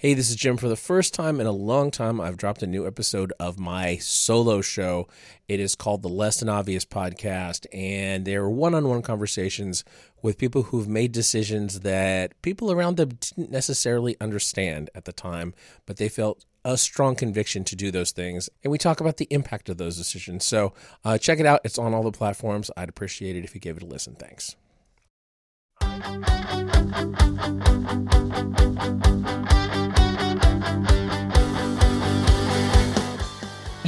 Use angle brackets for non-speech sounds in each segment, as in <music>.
Hey, this is Jim. For the first time in a long time, I've dropped a new episode of my solo show. It is called the Less Than Obvious Podcast, and they're one on one conversations with people who've made decisions that people around them didn't necessarily understand at the time, but they felt a strong conviction to do those things. And we talk about the impact of those decisions. So uh, check it out. It's on all the platforms. I'd appreciate it if you gave it a listen. Thanks.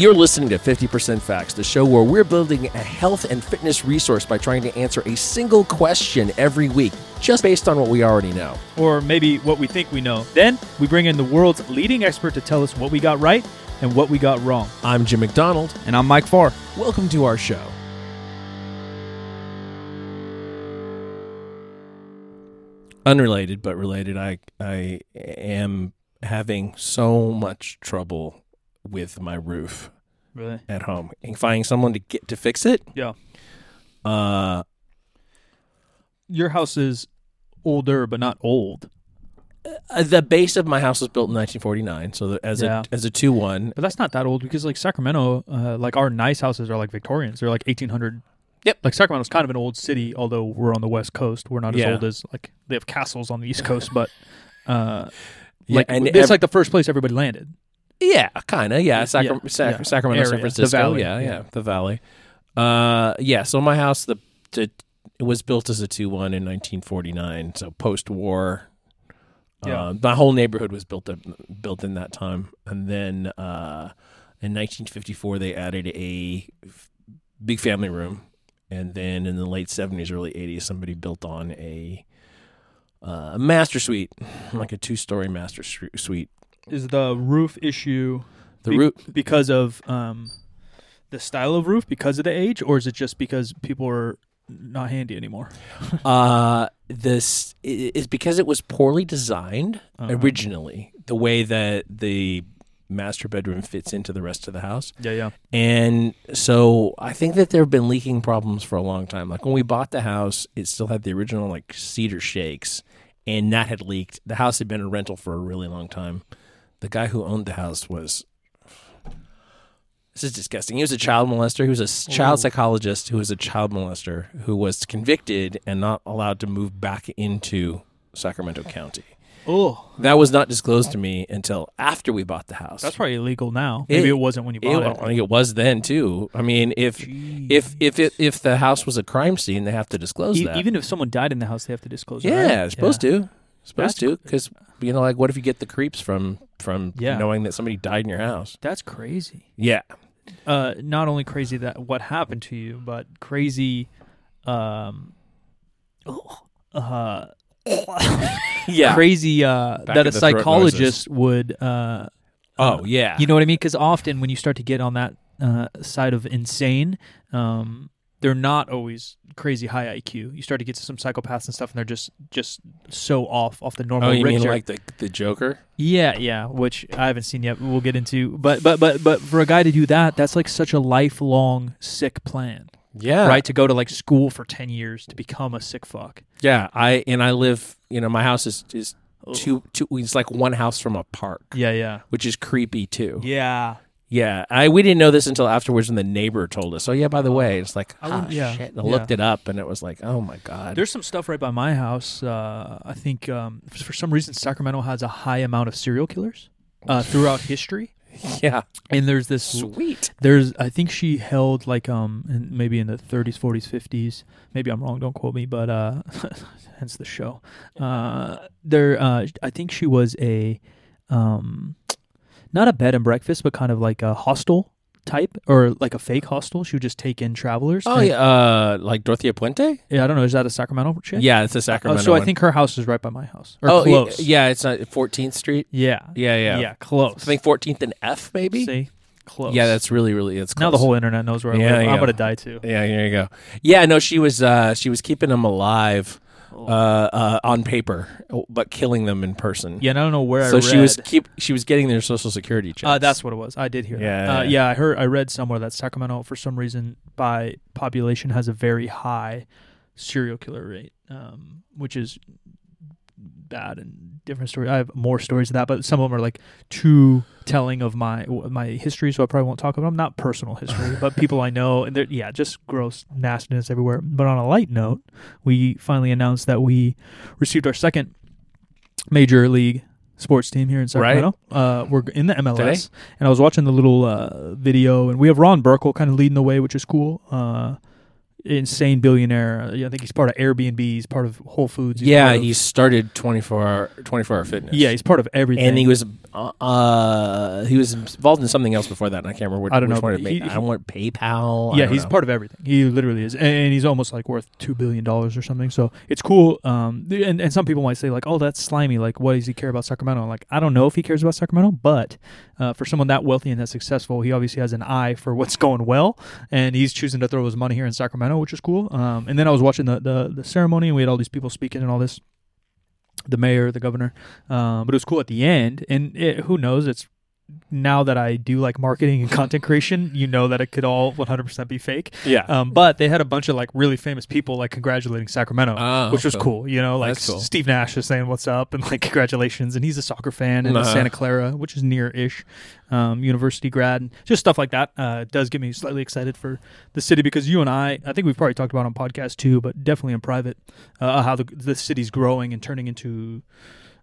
You're listening to 50% Facts, the show where we're building a health and fitness resource by trying to answer a single question every week, just based on what we already know. or maybe what we think we know. Then we bring in the world's leading expert to tell us what we got right and what we got wrong. I'm Jim McDonald. And I'm Mike Farr. Welcome to our show. Unrelated, but related, I I am having so much trouble with my roof Really? at home and finding someone to get to fix it. Yeah. Uh, Your house is older, but not old. uh, the base of my house was built in 1949, so the, as Yeah. a as a two one, But that's not that old because, like, Sacramento, uh, like, our nice houses are like Victorians. They're like 1800. Yep. Like, Sacramento's kind of an old city, although we're on the West Coast. We're not as Yeah. old as, like, they have castles on the East Coast, but, uh, <laughs> Yeah, like, and it's ev- like the first place everybody landed. Yeah, kind of. Yeah, Sacra- Yeah, Sac- yeah. Sacramento, San Area, the Francisco. valley, Yeah, yeah, yeah. the valley. Uh, yeah. So my house, the, the it was built as a two one in 1949. So post war. Yeah. Uh, my whole neighborhood was built up, built in that time, and then uh, in 1954 they added a f- big family room, and then in the late 70s, early 80s, somebody built on a uh, a master suite, like a two story master su- suite. Is the roof issue The Be- roof. because of um, the style of roof, because of the age, or is it just because people are not handy anymore? <laughs> Uh, this is because it was poorly designed Uh-huh. originally, the way that the master bedroom fits into the rest of the house. Yeah, yeah. And so I think that there have been leaking problems for a long time. Like when we bought the house, it still had the original like cedar shakes, and that had leaked. The house had been a rental for a really long time. The guy who owned the house was. This is disgusting. He was a child molester. He was a child Ooh. psychologist who was a child molester who was convicted and not allowed to move back into Sacramento County. Oh, That was not disclosed to me until after we bought the house. that's probably illegal now. Maybe It- it, wasn't when you bought It- bought I think it was then too. I mean, if if if it, if the house was a crime scene, they have to disclose E- that. even if someone died in the house, they have to disclose. it, yeah, right? they're supposed to. Supposed That's to, because you know, like, what if you get the creeps from from Yeah. knowing that somebody died in your house? That's crazy. Yeah, Uh, not only crazy that what happened to you, but crazy. Um, uh, yeah. crazy uh, Back that a of the throat psychologist would uh, Oh yeah. You know what I mean? Because often when you start to get on that uh, side of insane, um, they're not always crazy high IQ. You start to get to some psychopaths and stuff, and they're just just so off off the normal. oh, you mean like the the Joker? yeah, yeah, which I haven't seen yet. We'll get into, but but but but for a guy to do that, that's like such a lifelong sick plan, Yeah. right? To go to like school for ten years to become a sick fuck. Yeah. I and I live. You know, my house is is two two. It's like one house from a park, Yeah, yeah, which is creepy too. yeah. Yeah, I we didn't know this until afterwards when the neighbor told us. Oh yeah, by the way, it's like I ah, yeah, shit. And I yeah. looked it up and it was like, oh my god. There's some stuff right by my house. Uh, I think um, for some reason Sacramento has a high amount of serial killers uh, throughout history, <laughs> yeah, and there's this. sweet. There's I think she held like um in, maybe in the 30s, 40s, 50s. Maybe I'm wrong. Don't quote me, but uh, <laughs> hence the show. Uh, there, uh, I think she was a um, not a bed and breakfast, but kind of like a hostel type or like a fake hostel. She would just take in travelers. Oh And- yeah, uh, like Dorothea Puente. yeah. I don't know. Is that a Sacramento chick? Yeah, it's a Oh, Sacramento. so I think her house is right by my house. Or oh y- close. yeah, it's not Fourteenth Street. Yeah. Yeah, yeah, Yeah, close. I think Fourteenth and F maybe. See? Close. Yeah, that's really really it's now the whole internet knows where I Yeah, live. I'm gonna die too. Yeah, here you go. Yeah, no, she was uh she was keeping them alive uh, uh on paper, but killing them in person. Yeah, and I don't know where So I she was keep she was getting their social security checks. Uh, that's what it was. I did hear Yeah, that. Uh, yeah. yeah, I heard. I read somewhere that Sacramento, for some reason, by population, has a very high serial killer rate, um, which is bad and different stories. I have more stories of that, but some of them are like too telling of my my history, so I probably won't talk about them. Not personal history, but people I know, and they're yeah, just gross nastiness everywhere. But on a light note, we finally announced that we received our second major league sports team here in Sacramento. Uh, we're in the MLS, Today? and I was watching the little uh, video, and we have Ron Burkle kind of leading the way, which is cool. Uh, insane billionaire. Uh, I think he's part of Airbnb. He's part of Whole Foods. He's yeah, of- he started 24 hour 24 hour fitness. yeah, he's part of everything. and he was uh, uh he was involved in something else before that. And I can't remember what. I don't know, one but it made. he- I don't want PayPal. Yeah, he's know. part of everything. He literally is, and, and he's almost like worth two billion dollars or something. So it's cool. Um, and and some people might say like, oh, that's slimy. Like, what does he care about Sacramento? Like, I don't know if he cares about Sacramento, but uh, for someone that wealthy and that successful, he obviously has an eye for what's <laughs> going well, and he's choosing to throw his money here in Sacramento, which is cool. Um, and then I was watching the the, the ceremony, and we had all these people speaking and all this. The mayor, the governor, um, but it was cool at the end. And it, who knows? It's now that I do like marketing and <laughs> content creation, you know that it could all 100% be fake. Yeah. Um, but they had a bunch of like really famous people like congratulating Sacramento, Oh, which was cool. cool. You know, like cool. Steve Nash is saying what's up and like congratulations, and he's a soccer fan and a Uh-huh. Santa Clara, which is near-ish, um, university grad, and just stuff like that. Uh, does get me slightly excited for the city because you and I, I think we've probably talked about on podcast too, but definitely in private, uh, how the the city's growing and turning into.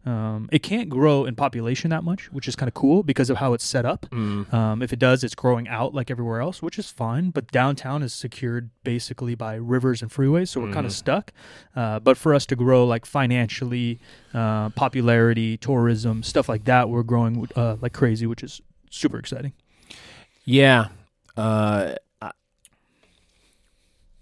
Um, it can't grow in population that much, which is kind of cool because of how it's set up. Mm. Um, if it does, it's growing out like everywhere else, which is fine. But downtown is secured basically by rivers and freeways, so we're kind of stuck. Uh, but for us to grow like financially, uh, popularity, tourism, stuff like that, we're growing uh, like crazy, which is super exciting. Yeah.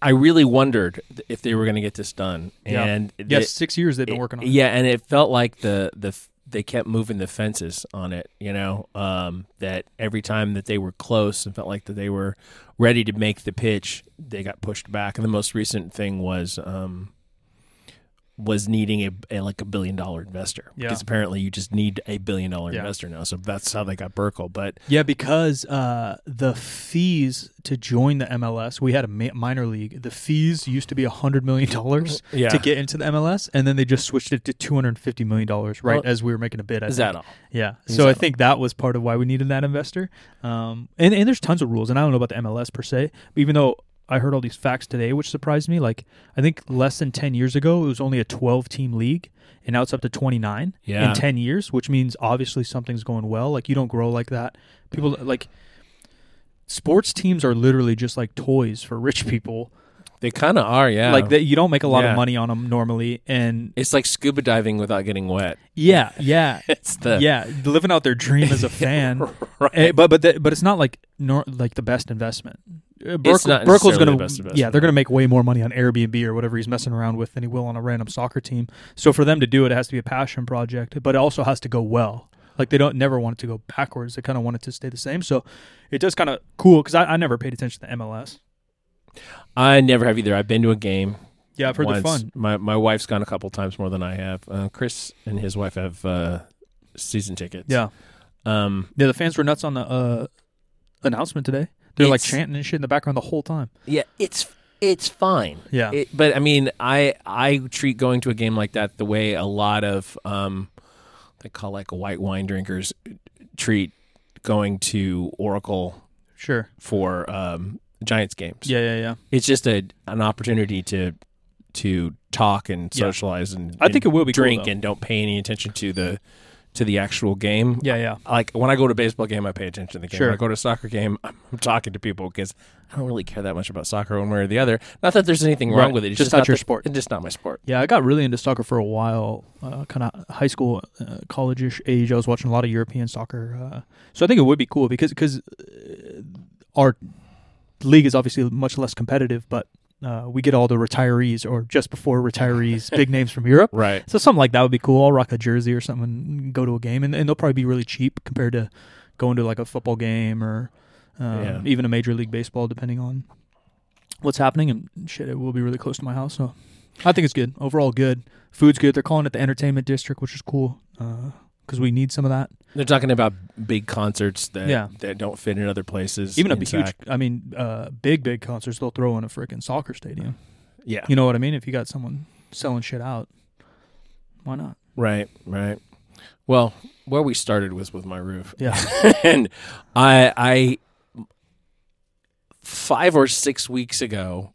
I- I really wondered if they were going to get this done, Yeah. and Yes, the- six years they've been it- working on. it. Yeah, and it felt like the the they kept moving the fences on it. You know, um, that every time that they were close and felt like that they were ready to make the pitch, they got pushed back. And the most recent thing was um, was needing a, a like a billion dollar investor Yeah. because apparently you just need a billion dollar Yeah. investor now. So that's how they got Burkle. But Yeah, because uh, the fees to join the MLS, we had a ma- minor league. The fees used to be a hundred million dollars <laughs> yeah, to get into the MLS, and then they just switched it to two hundred fifty million dollars right Well, as we were making a bid. I is think. that all? Yeah. Is So I that- think that was part of why we needed that investor. Um, and and there's tons of rules, and I don't know about the MLS per se, even though. I heard all these facts today, which surprised me. Like, I think less than 10 years ago, it was only a 12 team league, and now it's up to 29 Yeah. in 10 years, which means obviously something's going well. Like, you don't grow like that. People, like, sports teams are literally just like toys for rich people. They kind of are. Yeah, Like, that you don't make a lot Yeah. of money on them normally. And it's like scuba diving without getting wet. yeah, yeah. <laughs> It's the yeah, living out their dream as a <laughs> fan. right. Eh, but but the, but it's not like nor, like the best investment. Uh, Burkle, Burkle's gonna the yeah they're gonna make way more money on Airbnb or whatever he's messing around with than he will on a random soccer team. So for them to do it, it has to be a passion project, but it also has to go well. Like they don't never want it to go backwards. They kind of want it to stay the same. So it does kind of cool because I, I never paid attention to MLS. I never have either. I've been to a game. Yeah, I've heard they're fun. My my wife's gone a couple times more than I have. Uh, Chris and his wife have uh, season tickets. Yeah, Um. yeah. The fans were nuts on the uh, announcement today. They're like chanting and shit in the background the whole time. Yeah. It's it's fine. Yeah, It, but I mean, I I treat going to a game like that the way a lot of um, they call like white wine drinkers treat going to Oracle sure. for um, Giants games. Yeah, yeah, yeah. It's just a an opportunity to to talk and Yeah. socialize and I think it will be drink though. and don't pay any attention to the to the actual game. Yeah, yeah. Like when I go to a baseball game, I pay attention to the game. Sure. When I go to a soccer game, I'm, <laughs> I'm talking to people because I don't really care that much about soccer one way or the other. Not that there's anything wrong Right. with it. It's Just just, not your the- sport. It's just not my sport. Yeah, I got really into soccer for a while, uh, kind of high school, uh, college-ish age. I was watching a lot of European soccer, uh, so I think it would be cool because because uh, our league is obviously much less competitive, but uh, we get all the retirees or just before retirees, big names from Europe. <laughs> Right. So something like that would be cool. I'll rock a jersey or something, and go to a game, and, and they'll probably be really cheap compared to going to like a football game or um, Yeah. even a major league baseball, depending on what's happening. And shit, it will be really close to my house, so I think it's good. Overall, good. Food's good. They're calling it the entertainment district, which is cool because we need some of that. They're talking about big concerts that Yeah. that don't fit in other places. Even a huge. I mean, uh, big big concerts. They'll throw in a freaking soccer stadium. Yeah. You know what I mean? If you got someone selling shit out, why not? Right, right. Well, where we started was with my roof. Yeah. <laughs> and I I five or six weeks ago.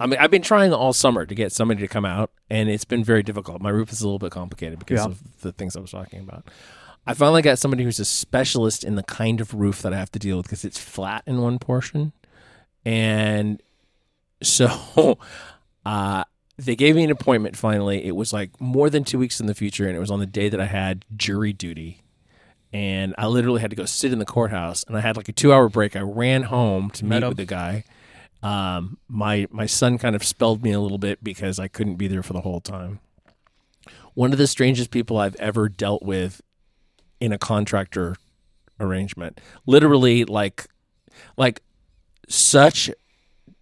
I mean, I've been trying all summer to get somebody to come out, and it's been very difficult. My roof is a little bit complicated because Yeah. of the things I was talking about. I finally got somebody who's a specialist in the kind of roof that I have to deal with because it's flat in one portion, and so <laughs> uh, they gave me an appointment. Finally, it was like more than two weeks in the future, and it was on the day that I had jury duty and I literally had to go sit in the courthouse. And I had like a two hour break. I ran home to meet with the guy. Um, my my son kind of spelled me a little bit because I couldn't be there for the whole time. One of the strangest people I've ever dealt with in a contractor arrangement. Literally, like like such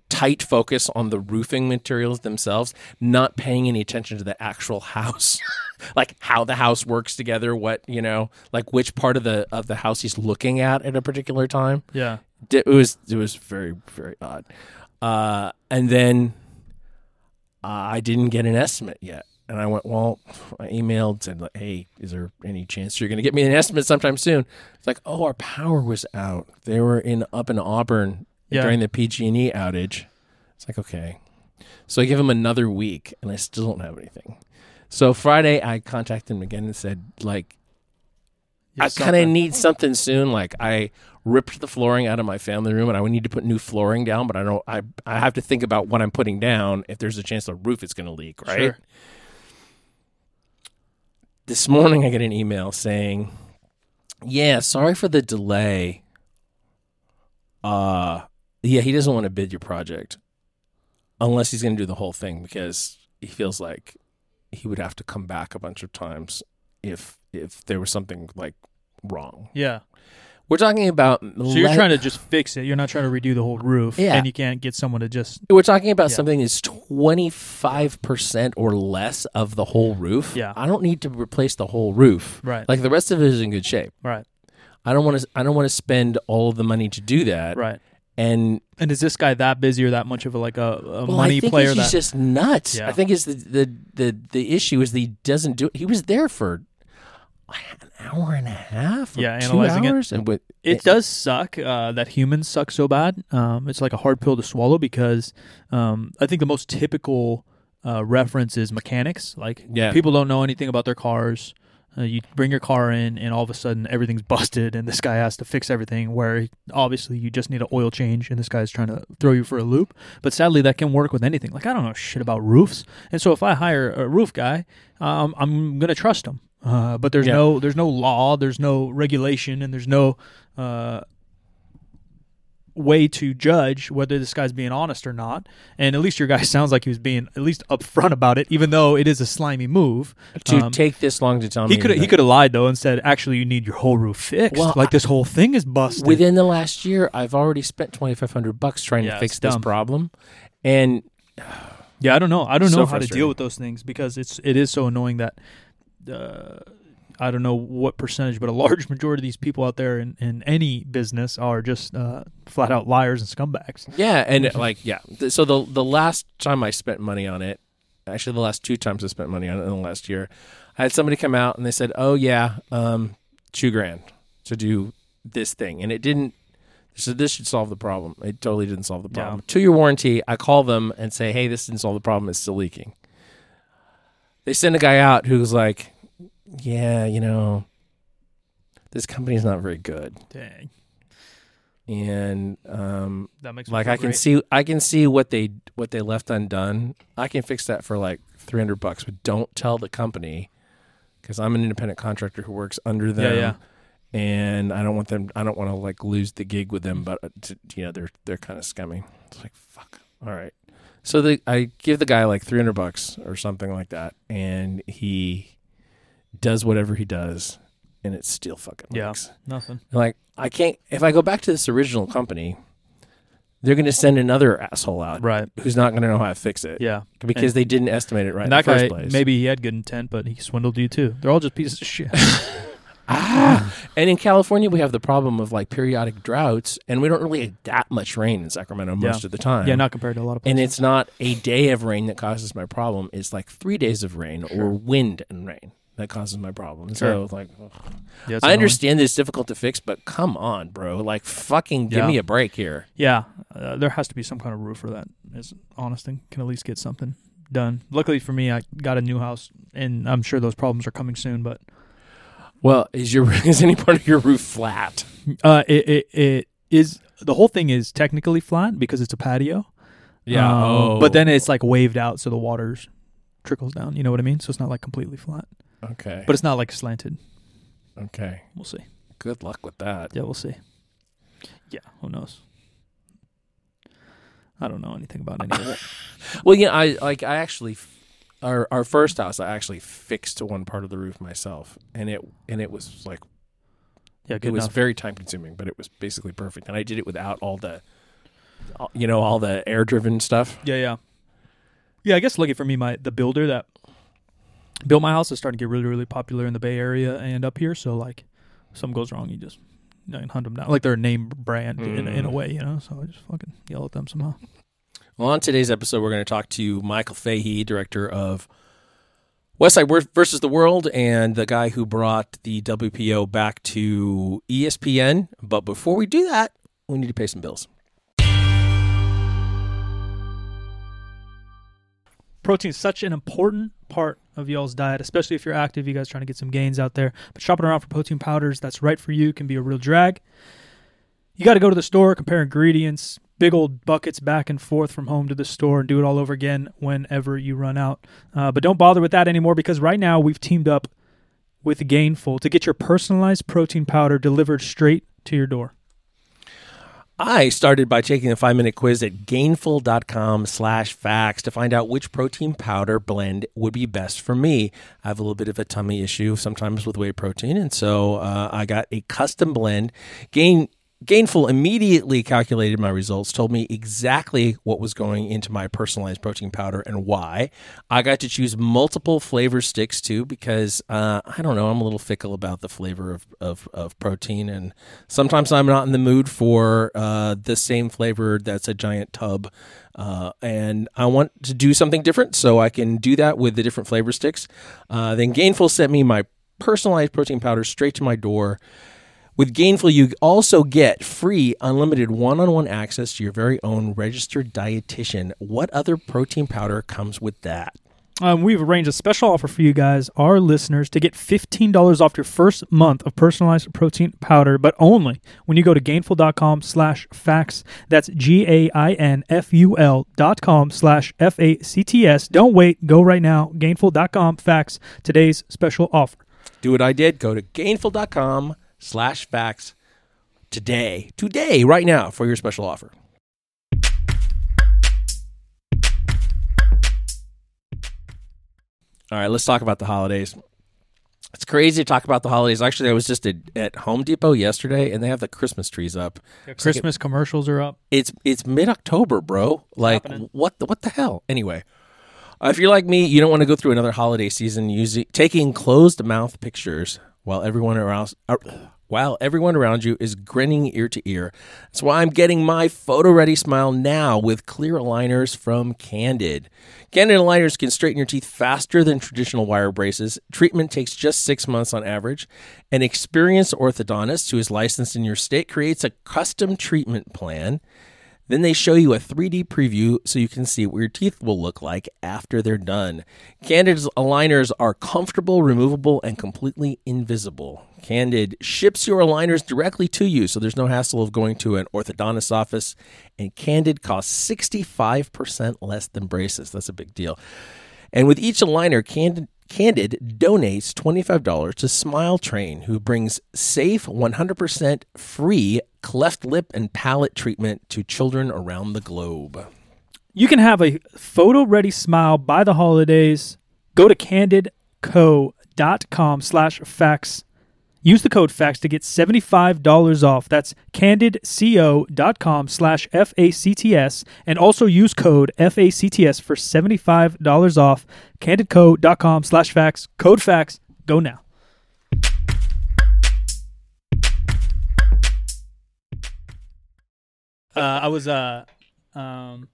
tight focus on the roofing materials themselves, not paying any attention to the actual house. <laughs> like how the house works together, what, you know, like which part of the of the house he's looking at at a particular time. Yeah. It was it was very very odd. Uh and then uh, I didn't get an estimate yet. And I went, well, I emailed, said, like, hey, is there any chance you're going to get me an estimate sometime soon? It's like, oh, our power was out. They were in up in Auburn Yeah. during the PG&E outage. It's like, okay. So I give him another week, and I still don't have anything. So Friday, I contacted him again and said, like, I kind of need something soon. Like, I ripped the flooring out of my family room, and I would need to put new flooring down. But I don't. I I have to think about what I'm putting down if there's a chance the roof is going to leak. Right. Sure. This morning, I get an email saying, "Yeah, sorry for the delay. Uh, yeah, he doesn't want to bid your project unless he's going to do the whole thing because he feels like he would have to come back a bunch of times if if there was something like wrong. Yeah. We're talking about So you're trying to just fix it. You're not trying to redo the whole roof. Yeah. And you can't get someone to just We're talking about Yeah. something that's twenty five percent or less of the whole roof. Yeah. I don't need to replace the whole roof. Right. Like the rest of it is in good shape. right. I don't want to. I don't want to spend all of the money to do that. Right. And And is this guy that busy or that much of a like a, a well, money I think player he's that just nuts. Yeah. I think is the, the the the issue is that he doesn't do. He was there for an hour and a half. Yeah, two analyzing it. and with it does suck uh, that humans suck so bad. Um, it's like a hard pill to swallow because um, I think the most typical uh, reference is mechanics. Like Yeah. people don't know anything about their cars. Uh, you bring your car in, and all of a sudden everything's <laughs> busted, and this guy has to fix everything. Where obviously you just need an oil change, and this guy's trying to throw you for a loop. But sadly, that can work with anything. Like I don't know shit about roofs, and so if I hire a roof guy, um, I'm gonna trust him. Uh, but there's Yeah. no there's no law, there's no regulation, and there's no uh, way to judge whether this guy's being honest or not. And at least your guy <laughs> sounds like he was being at least upfront about it, even though it is a slimy move. to Um, take this long to tell me he could he could have lied though and said, "Actually, you need your whole roof fixed. Well, like this whole thing is busted." within the last year. I've already spent twenty five hundred bucks trying Yeah, to fix this problem, and yeah, I don't know. I don't So know how to deal with those things because it's it is so annoying that. Uh, I don't know what percentage, but a <laughs> large majority of these people out there in, in any business are just uh, flat out liars and scumbags. Yeah, and like yeah. So the the last time I spent money on it, actually the last two times I spent money on it in the last year, I had somebody come out and they said, "Oh yeah, um, two grand to do this thing," and it didn't. So this should solve the problem. It totally didn't solve the Yeah. problem. Two year warranty. I call them and say, "Hey, this didn't solve the problem. It's still leaking." They send a guy out who's like, "Yeah, you know, this company's not very good," Dang, and um, that makes like I can great. see I can see what they what they left undone. I can fix that for like 300 bucks, but don't tell the company cuz I'm an independent contractor who works under them. Yeah, yeah. And I don't want them I don't want to like lose the gig with them, but uh, to, you know, they're they're kind of scummy. It's like fuck. All right. So the, I give the guy like 300 bucks or something like that and he does whatever he does and it still fucking Yeah. works. nothing. Like I can't if I go back to this original company, they're going to send another asshole out Right. who's not going to know how to fix it Yeah. because they didn't estimate it right and in that the first guy, place. maybe he had good intent, but he swindled you too. They're all just pieces of shit. <laughs> <laughs> ah, and in California we have the problem of like periodic droughts, and we don't really get that much rain in Sacramento most of the time. yeah, not compared to a lot of places. and it's not a day of rain that causes my problem. It's like three days of rain or wind and rain. That causes my problem. So like, ugh. Yeah, I annoying. understand that it's difficult to fix, but come on, bro. Like, fucking give Yeah. me a break here. Yeah, uh, there has to be some kind of roofer that is honest and can at least get something done. Luckily for me, I got a new house, and I'm sure those problems are coming soon. But Well, is your <laughs> is any part of your roof flat? uh, it, it it is the whole thing is technically flat because it's a patio. Um, oh, but then it's like waved out so the water trickles down. You know what I mean? So it's not like completely flat, okay, but it's not like slanted. okay. We'll see. Good luck with that. Yeah, we'll see. Yeah, who knows? I don't know anything about any of it. <laughs> Well, yeah, I like I actually our our first house I actually fixed one part of the roof myself, and it and it was like Yeah, it was enough. very time consuming, but it was basically perfect, and I did it without all the, you know, all the air driven stuff. Yeah, yeah, yeah. I guess lucky for me, my the builder that built my house is starting to get really, really popular in the Bay Area and up here. So like, something goes wrong, you just you know, hunt them down. Like they're a name brand in, in a Mm. way, you know. So I just fucking yell at them somehow. Well, on today's episode, we're going to talk to Michael Fahey, director of Westside versus the World, and the guy who brought the WPO back to ESPN. But before we do that, we need to pay some bills. protein is such an important part of y'all's diet, especially if you're active. You guys trying to get some gains out there. But shopping around for protein powders that's right for you can be a real drag. You got to go to the store, compare ingredients, big old buckets back and forth from home to the store, and do it all over again whenever you run out. Uh, but don't bother with that anymore because right now we've teamed up with Gainful to get your personalized protein powder delivered straight to your door. I started by taking a five minute quiz at gainful.com slash facts to find out which protein powder blend would be best for me. I have a little bit of a tummy issue sometimes with whey protein, and so uh, I got a custom blend. Gain Gainful immediately calculated my results, told me exactly what was going into my personalized protein powder and why. I got to choose multiple flavor sticks too because uh, I don't know, I'm a little fickle about the flavor of, of, of protein, and sometimes I'm not in the mood for uh, the same flavor that's a giant tub. Uh, and I want to do something different, so I can do that with the different flavor sticks. Uh, then Gainful sent me my personalized protein powder straight to my door. With Gainful, you also get free, unlimited one on one access to your very own registered dietitian. What other protein powder comes with that? Um, we've arranged a special offer for you guys, our listeners, to get $15 off your first month of personalized protein powder, but only when you go to gainful.com slash facts. That's G-A-I-N-F-U-L dot com slash F-A-C-T-S. Don't wait. Go right now. Gainful.com facts. Today's special offer. Do what I did. Go to gainful.com slash facts today, today, right now for your special offer. All right, let's talk about the holidays. It's crazy to talk about the holidays. Actually, I was just at, at Home Depot yesterday, and they have the Christmas trees up. It's like Christmas commercials are up. it's it's mid October, bro. Like what the what the hell? Anyway, uh, if you're like me, you don't want to go through another holiday season using taking closed mouth pictures while everyone around uh, while everyone around you is grinning ear to ear. That's why I'm getting my photo ready smile now with clear aligners from Candid. Candid aligners can straighten your teeth faster than traditional wire braces. Treatment takes just six months on average. An experienced orthodontist who is licensed in your state creates a custom treatment plan. Then they show you a 3D preview so you can see what your teeth will look like after they're done. Candid's aligners are comfortable, removable, and completely invisible. Candid ships your aligners directly to you, so there's no hassle of going to an orthodontist's office. And Candid costs 65% less than braces. That's a big deal. And with each aligner, Candid, Candid donates $25 to Smile Train, who brings safe, 100% free cleft lip and palate treatment to children around the globe. You can have a photo ready smile by the holidays. Go to candidco.com slash facts. Use the code facts to get $75 off. That's candidco.com slash F-A-C-T-S. And also use code F-A-C-T-S for $75 off. candidco.com slash facts. Code facts. Go now. Uh, I was uh, um,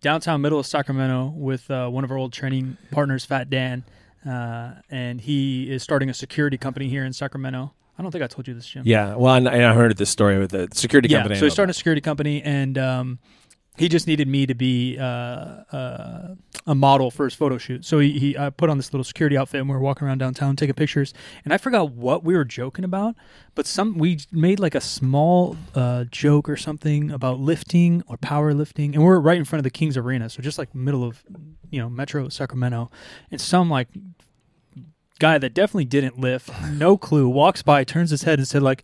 downtown middle of Sacramento with uh, one of our old training partners, Fat Dan, uh, and he is starting a security company here in Sacramento. I don't think I told you this, Jim. Yeah, well, I, I heard this story with the security yeah. company. So he's starting a security company, and um, he just needed me to be uh, uh, a model for his photo shoot. So he, he I put on this little security outfit, and we were walking around downtown taking pictures. And I forgot what we were joking about, but some we made like a small uh, joke or something about lifting or powerlifting, and we're right in front of the Kings Arena, so just like middle of you know Metro Sacramento, and some like guy that definitely didn't lift, no clue, walks by, turns his head, and said like.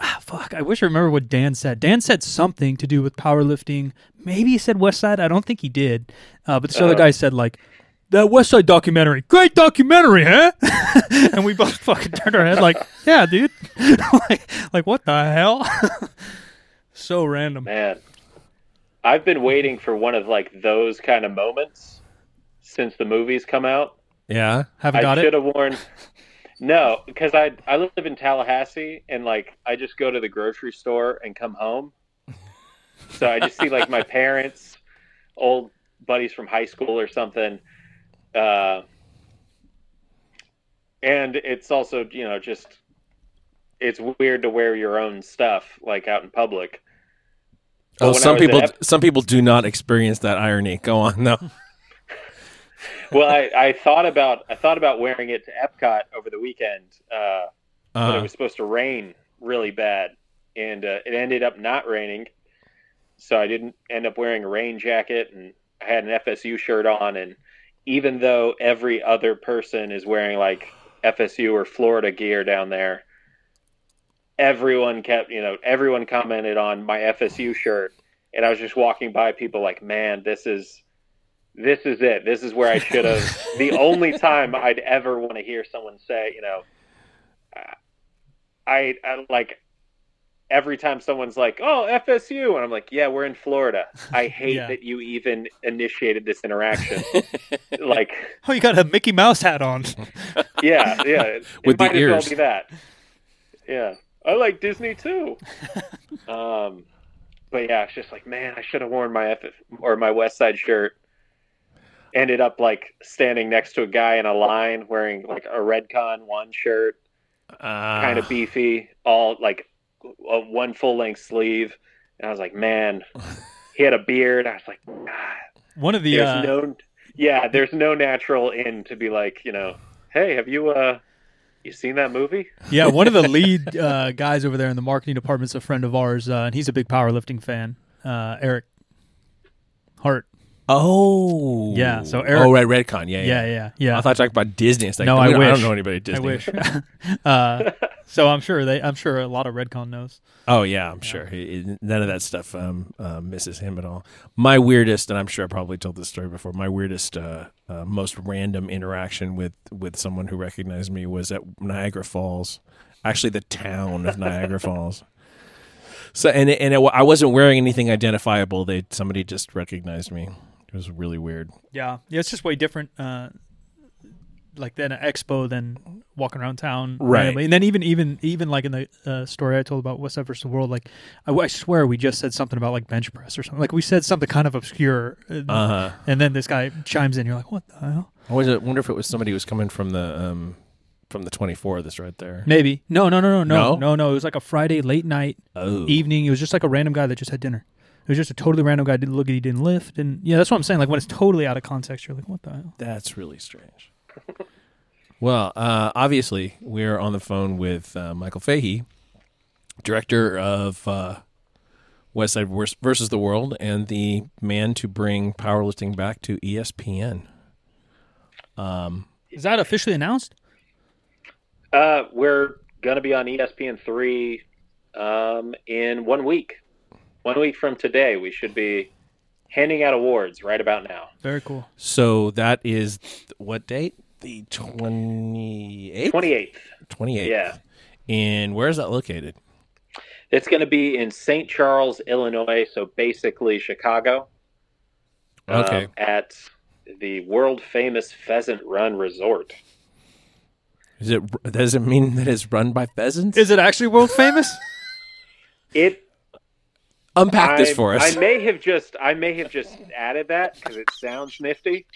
Ah, fuck, I wish I remember what Dan said. Dan said something to do with powerlifting. Maybe he said West Side. I don't think he did. Uh, but this other guy said like that West Side documentary, great documentary, huh? <laughs> and we both <laughs> fucking turned our head like, yeah, dude. <laughs> like, like what the hell? so random. Man, I've been waiting for one of like those kind of moments since the movies come out. Yeah. Haven't got I it. I should have worn. No, because I I live in Tallahassee and like I just go to the grocery store and come home. So I just see like my <laughs> parents, old buddies from high school or something. Uh, and it's also you know just it's weird to wear your own stuff like out in public. But Oh, some people Ep- some people do not experience that irony. Go on, no. Well, I, I thought about I thought about wearing it to Epcot over the weekend, uh, but Uh, it was supposed to rain really bad, and uh, it ended up not raining, so I didn't end up wearing a rain jacket, and I had an FSU shirt on, and even though every other person is wearing like FSU or Florida gear down there, everyone kept you know everyone commented on my FSU shirt, and I was just walking by people like, man, this is this is it. This is where I should have. <laughs> the only time I'd ever want to hear someone say, you know, I, I like every time someone's like, "Oh, FSU," and I'm like, "Yeah, we're in Florida." I <laughs> hate Yeah. that you even initiated this interaction. <laughs> like, Oh, you got a Mickey Mouse hat on. yeah, yeah, it With the might as ears. well be that. Yeah, I like Disney too. um, but yeah, it's just like, man, I should have worn my F or my West Side shirt. Ended up like standing next to a guy in a line wearing like a Redcon one shirt, uh, kind of beefy, all like a one full length sleeve. And I was like, man, <laughs> he had a beard. I was like, God, One of the there's uh, no, yeah, there's no natural in to be like, you know, hey, have you uh, you seen that movie? yeah, one of the <laughs> lead uh, guys over there in the marketing department's a friend of ours, uh, and he's a big powerlifting fan. Uh, Eric Hart. Oh, Yeah, so Eric- oh, right, Redcon. Yeah, Yeah, yeah. yeah, yeah. I thought you talked about Disney. It's like, No, I, I mean, I wish. don't know anybody at Disney. I wish. <laughs> <laughs> uh, so I'm sure they. I'm sure a lot of Redcon knows. Oh yeah, I'm sure. He- he- none of that stuff um, uh, misses him at all. My weirdest, and I'm sure I probably told this story before. My weirdest, uh, uh, most random interaction with with someone who recognized me was at Niagara Falls, actually the town of Niagara <laughs> Falls. So and and it, I wasn't wearing anything identifiable. They somebody just recognized me. It was really weird. Yeah, yeah. It's just way different. Uh, like than an expo than walking around town Right. randomly. and then even even even like in the uh, story I told about West Side versus the World, like I, I swear we just said something about like bench press or something. Like we said something kind of obscure, and, Uh huh. and then this guy chimes in. You're like, what the hell? I was I wonder if it was somebody who was coming from the um from the 24 that's right there. Maybe no, no, no, no, No? no, no, no. It was like a Friday late night Oh, evening. It was just like a random guy that just had dinner. It was just a totally random guy. Didn't look. He didn't lift, and yeah, that's what I'm saying. Like when it's totally out of context, you're like, what the hell? That's really strange. <laughs> well, uh, obviously, we're on the phone with uh, Michael Fahey, director of uh, West Side versus the World, and the man to bring powerlifting back to ESPN. Um, Is that officially announced? Uh, we're gonna be on ESPN three um, in one week. One week from today, we should be handing out awards right about now. Very cool. so that is what date? The twenty eighth. Twenty eighth. Twenty eighth. Yeah. And where is that located? It's going to be in St. Charles, Illinois, so basically Chicago. um, Okay. at the world famous Pheasant Run Resort. Is it? Does it mean that it's run by pheasants? Is it actually world famous? <laughs> It Unpack I, this for us. I may have just I may have just added that because it sounds nifty.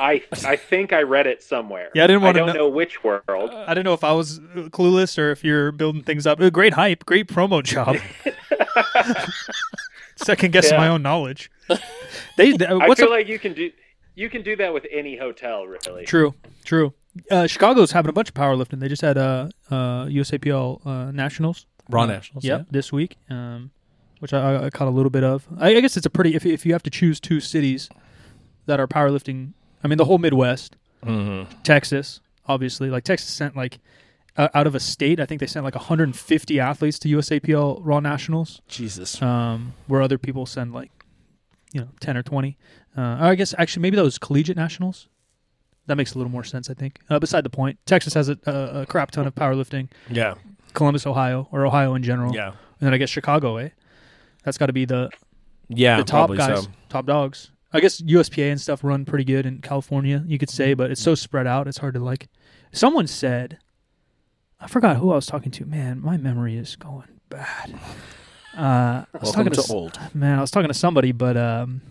I I think I read it somewhere. Yeah, I didn't wanna I don't know- know which world. I didn't know if I was clueless or if you're building things up. Great hype, great promo job. <laughs> <laughs> Second guessing Yeah. my own knowledge. They, <laughs> they- I what's feel up? like you can do you can do that with any hotel, really. True, true. Uh, Chicago's having a bunch of powerlifting. They just had uh, uh, USAPL uh, nationals. Raw Uh, Nationals, Yep, yeah. this week, um, which I, I- caught a little bit of. I, I guess it's a pretty. If you- if you have to choose two cities that are powerlifting, I mean the whole Midwest, Mm-hmm. Texas, obviously. Like Texas sent like uh, out of a state, I think they sent like 150 athletes to USAPL Raw Nationals, Jesus. um, where other people send like you know 10 or 20. Uh, I guess actually maybe those collegiate nationals. That makes a little more sense, I think. Uh, beside the point, Texas has a, a, a crap ton of powerlifting. yeah. Columbus, Ohio, or Ohio in general, Yeah. and then I guess Chicago, eh? That's got to be the Yeah. the top guys, So. top dogs. I guess USPA and stuff run pretty good in California, you could say, but it's so spread out. It's hard to like. Someone said, I forgot who I was talking to. Man, my memory is going bad. Uh, I was Welcome talking to s- old. man. I was talking to somebody, but um,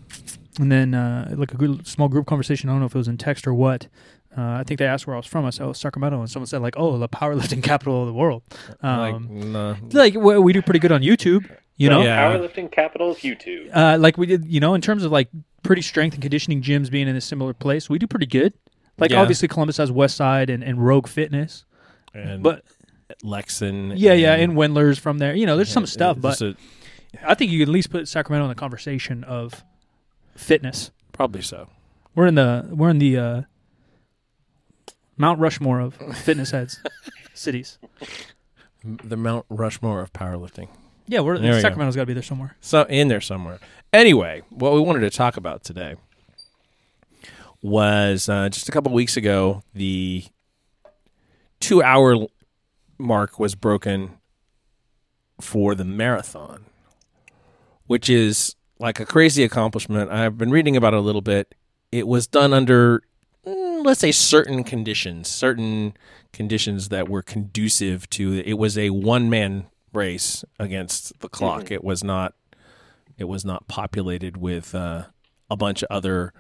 and then uh, like a good small group conversation. I don't know if it was in text or what. Uh, I think they asked where I was from. I said, "Oh, Sacramento," and someone said, "Like, oh, the powerlifting <laughs> capital of the world." like, Um, nah. like, we do pretty good on YouTube, you know. Yeah. Powerlifting capitals of YouTube. uh, like we did, you know, in terms of like pretty strength and conditioning gyms being in a similar place, we do pretty good. Like Yeah. obviously Columbus has West Side and, and Rogue Fitness, and but Lexen. yeah, yeah, and Wendler's from there. You know, there's some stuff, but Just a- I think you could at least put Sacramento in the conversation of fitness. probably so. We're in the we're in the uh, Mount Rushmore of fitness heads <laughs> cities. The Mount Rushmore of powerlifting. Yeah, we're There we. Sacramento's got to be there somewhere. So in there somewhere. Anyway, what we wanted to talk about today was uh, just a couple weeks ago the two hour mark was broken for the marathon, which is like a crazy accomplishment. I've been reading about it a little bit. It was done under, mm, let's say, certain conditions, certain conditions that were conducive to it. Was a one man race against the clock. It was not. It was not populated with uh, a bunch of other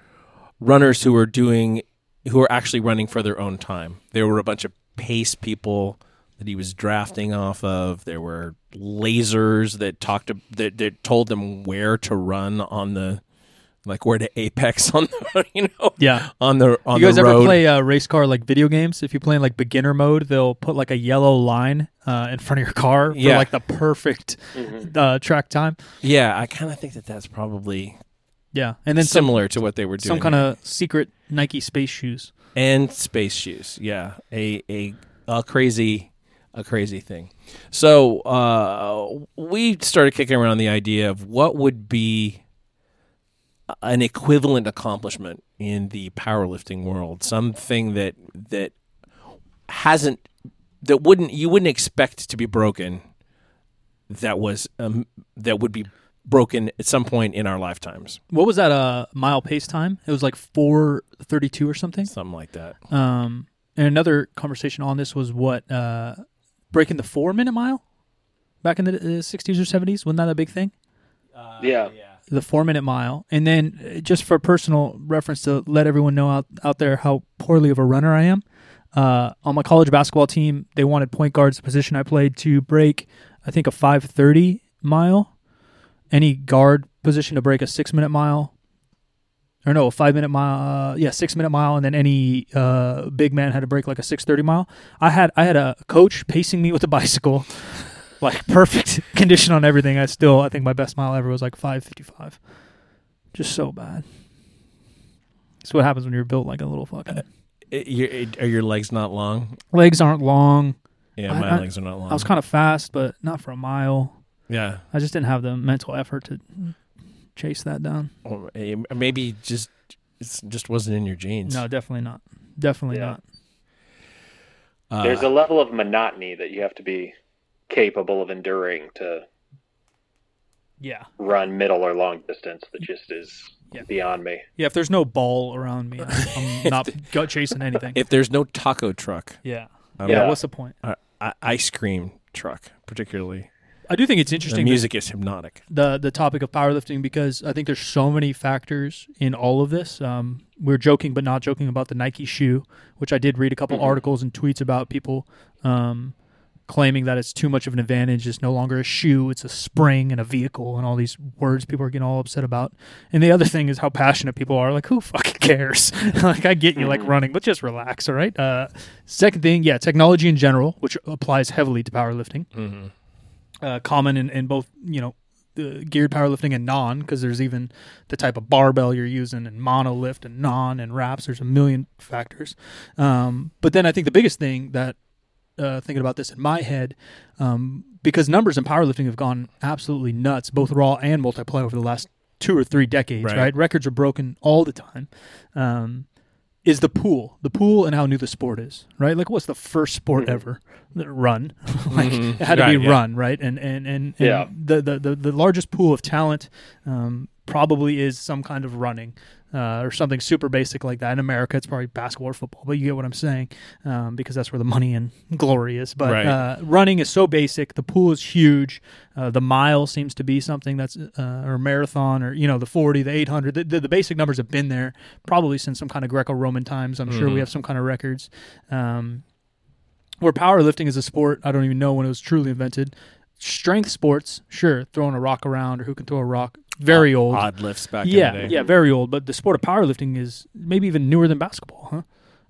runners who were doing, who were actually running for their own time. There were a bunch of pace people that he was drafting off of. There were lasers that talked to, that, that told them where to run on the like where to apex <laughs> on the you know Yeah. on the on you guys the ever play uh, race car like video games? If you play in like beginner mode, they'll put like a yellow line uh, in front of your car for Yeah. like the perfect Mm-hmm. uh, track time. yeah, I kind of think that that's probably Yeah, and then some similar to what they were doing. some kind of secret Nike space shoes. and space shoes. Yeah, a a a crazy a crazy thing. So uh, we started kicking around the idea of what would be an equivalent accomplishment in the powerlifting world, something that that hasn't that wouldn't you wouldn't expect to be broken. That was um, that would be broken at some point in our lifetimes, What was that uh, mile pace time? It was like four thirty two or something. something like that. Um, and another conversation on this was what uh, breaking the four minute mile back in the sixties or seventies. Wasn't that a big thing? yeah. The four minute mile. And then uh, just for personal reference to let everyone know out, out there how poorly of a runner I am. Uh, on my college basketball team, they wanted point guards, the position I played, to break, I think, a 530 mile. Any guard position to break a six minute mile. Or no, a five minute mile. Uh, yeah, six minute mile, and then any uh, big man had to break like a six thirty mile. I had I had a coach pacing me with a bicycle, like perfect <laughs> condition on everything. I still I think my best mile ever was like five fifty five. Just so bad. That's what happens when you're built like a little fucking. It, your, it, are your legs not long? Legs aren't long. Yeah, I- my I- legs are not long. I was kind of fast, but not for a mile. yeah. I just didn't have the mental effort to chase that down. Or eh, maybe just it just wasn't in your genes. No, definitely not. Definitely Yeah. not. Uh, There's a level of monotony that you have to be capable of enduring to Yeah. run middle or long distance that just is Yeah. beyond me. Yeah, if there's no ball around me, I'm, <laughs> I'm not gut chasing anything. if there's no taco truck, yeah. um, yeah. Yeah. What's the point? uh, ice cream truck, particularly, I do think it's The interesting. music is hypnotic. the the topic of powerlifting because I think there's so many factors in all of this. Um, we're joking but not joking about the Nike shoe, which I did read a couple Mhm. articles and tweets about people um, claiming that it's too much of an advantage. It's no longer a shoe; it's a spring and a vehicle, and all these words people are getting all upset about. And the other thing is how passionate people are. Like, who fucking cares? <laughs> like, I get you like Mhm. running, but just relax, all right. Uh, second thing, yeah, technology in general, which applies heavily to powerlifting Mm-hmm. uh, common in, in both you know the geared powerlifting and non because there's even the type of barbell you're using and monolift and non and wraps there's a million factors um, but then i think the biggest thing that uh, thinking about this in my head um, because numbers in powerlifting have gone absolutely nuts both raw and multiply over the last two or three decades Right. right, records are broken all the time um, is the pool the pool and how new the sport is right like what's the first sport Mhm. ever that run <laughs> like Mhm. it had to Right, be yeah. run right and and and, and Yeah. the, the the the largest pool of talent um, probably is some kind of running uh, or something super basic like that. In america it's probably basketball or football but you get what i'm saying um, because that's where the money and <laughs> glory is. But Right. uh, running is so basic. The pool is huge. Uh, the mile seems to be something that's uh, or marathon or you know the 40 the 800 the, the, the basic numbers have been there probably since some kind of greco-roman times. I'm sure Mhm. we have some kind of records. Um, where powerlifting is a sport i don't even know when it was truly invented. Strength sports sure throwing a rock around or who can throw a rock very old Odd lifts back yeah in the day. yeah very old but the sport of powerlifting is maybe even newer than basketball huh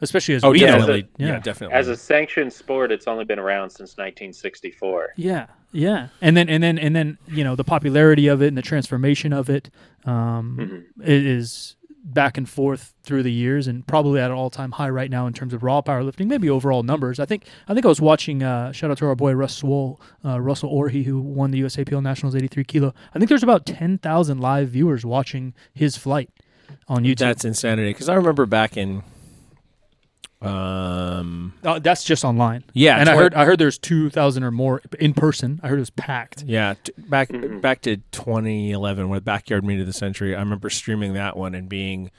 especially as Oh, we know it. definitely. yeah. Yeah, definitely. As a sanctioned sport, it's only been around since 1964. Yeah, yeah, and then and then and then you know the popularity of it and the transformation of it um, Mhm. is back and forth through the years and probably at an all time high right now in terms of raw powerlifting, maybe overall numbers. I think I think I was watching. Uh, shout out to our boy Russ Swole, uh, Russell Orhii, who won the USAPL Nationals 83 kilo. I think there's about 10,000 live viewers watching his flight on YouTube. That's insanity. Because I remember back in, um, Uh, that's just online. yeah, and I heard I heard there's 2,000 or more in person. I heard it was packed. yeah, t- back Mhm. back to 2011 with backyard meet of the century. I remember streaming that one and being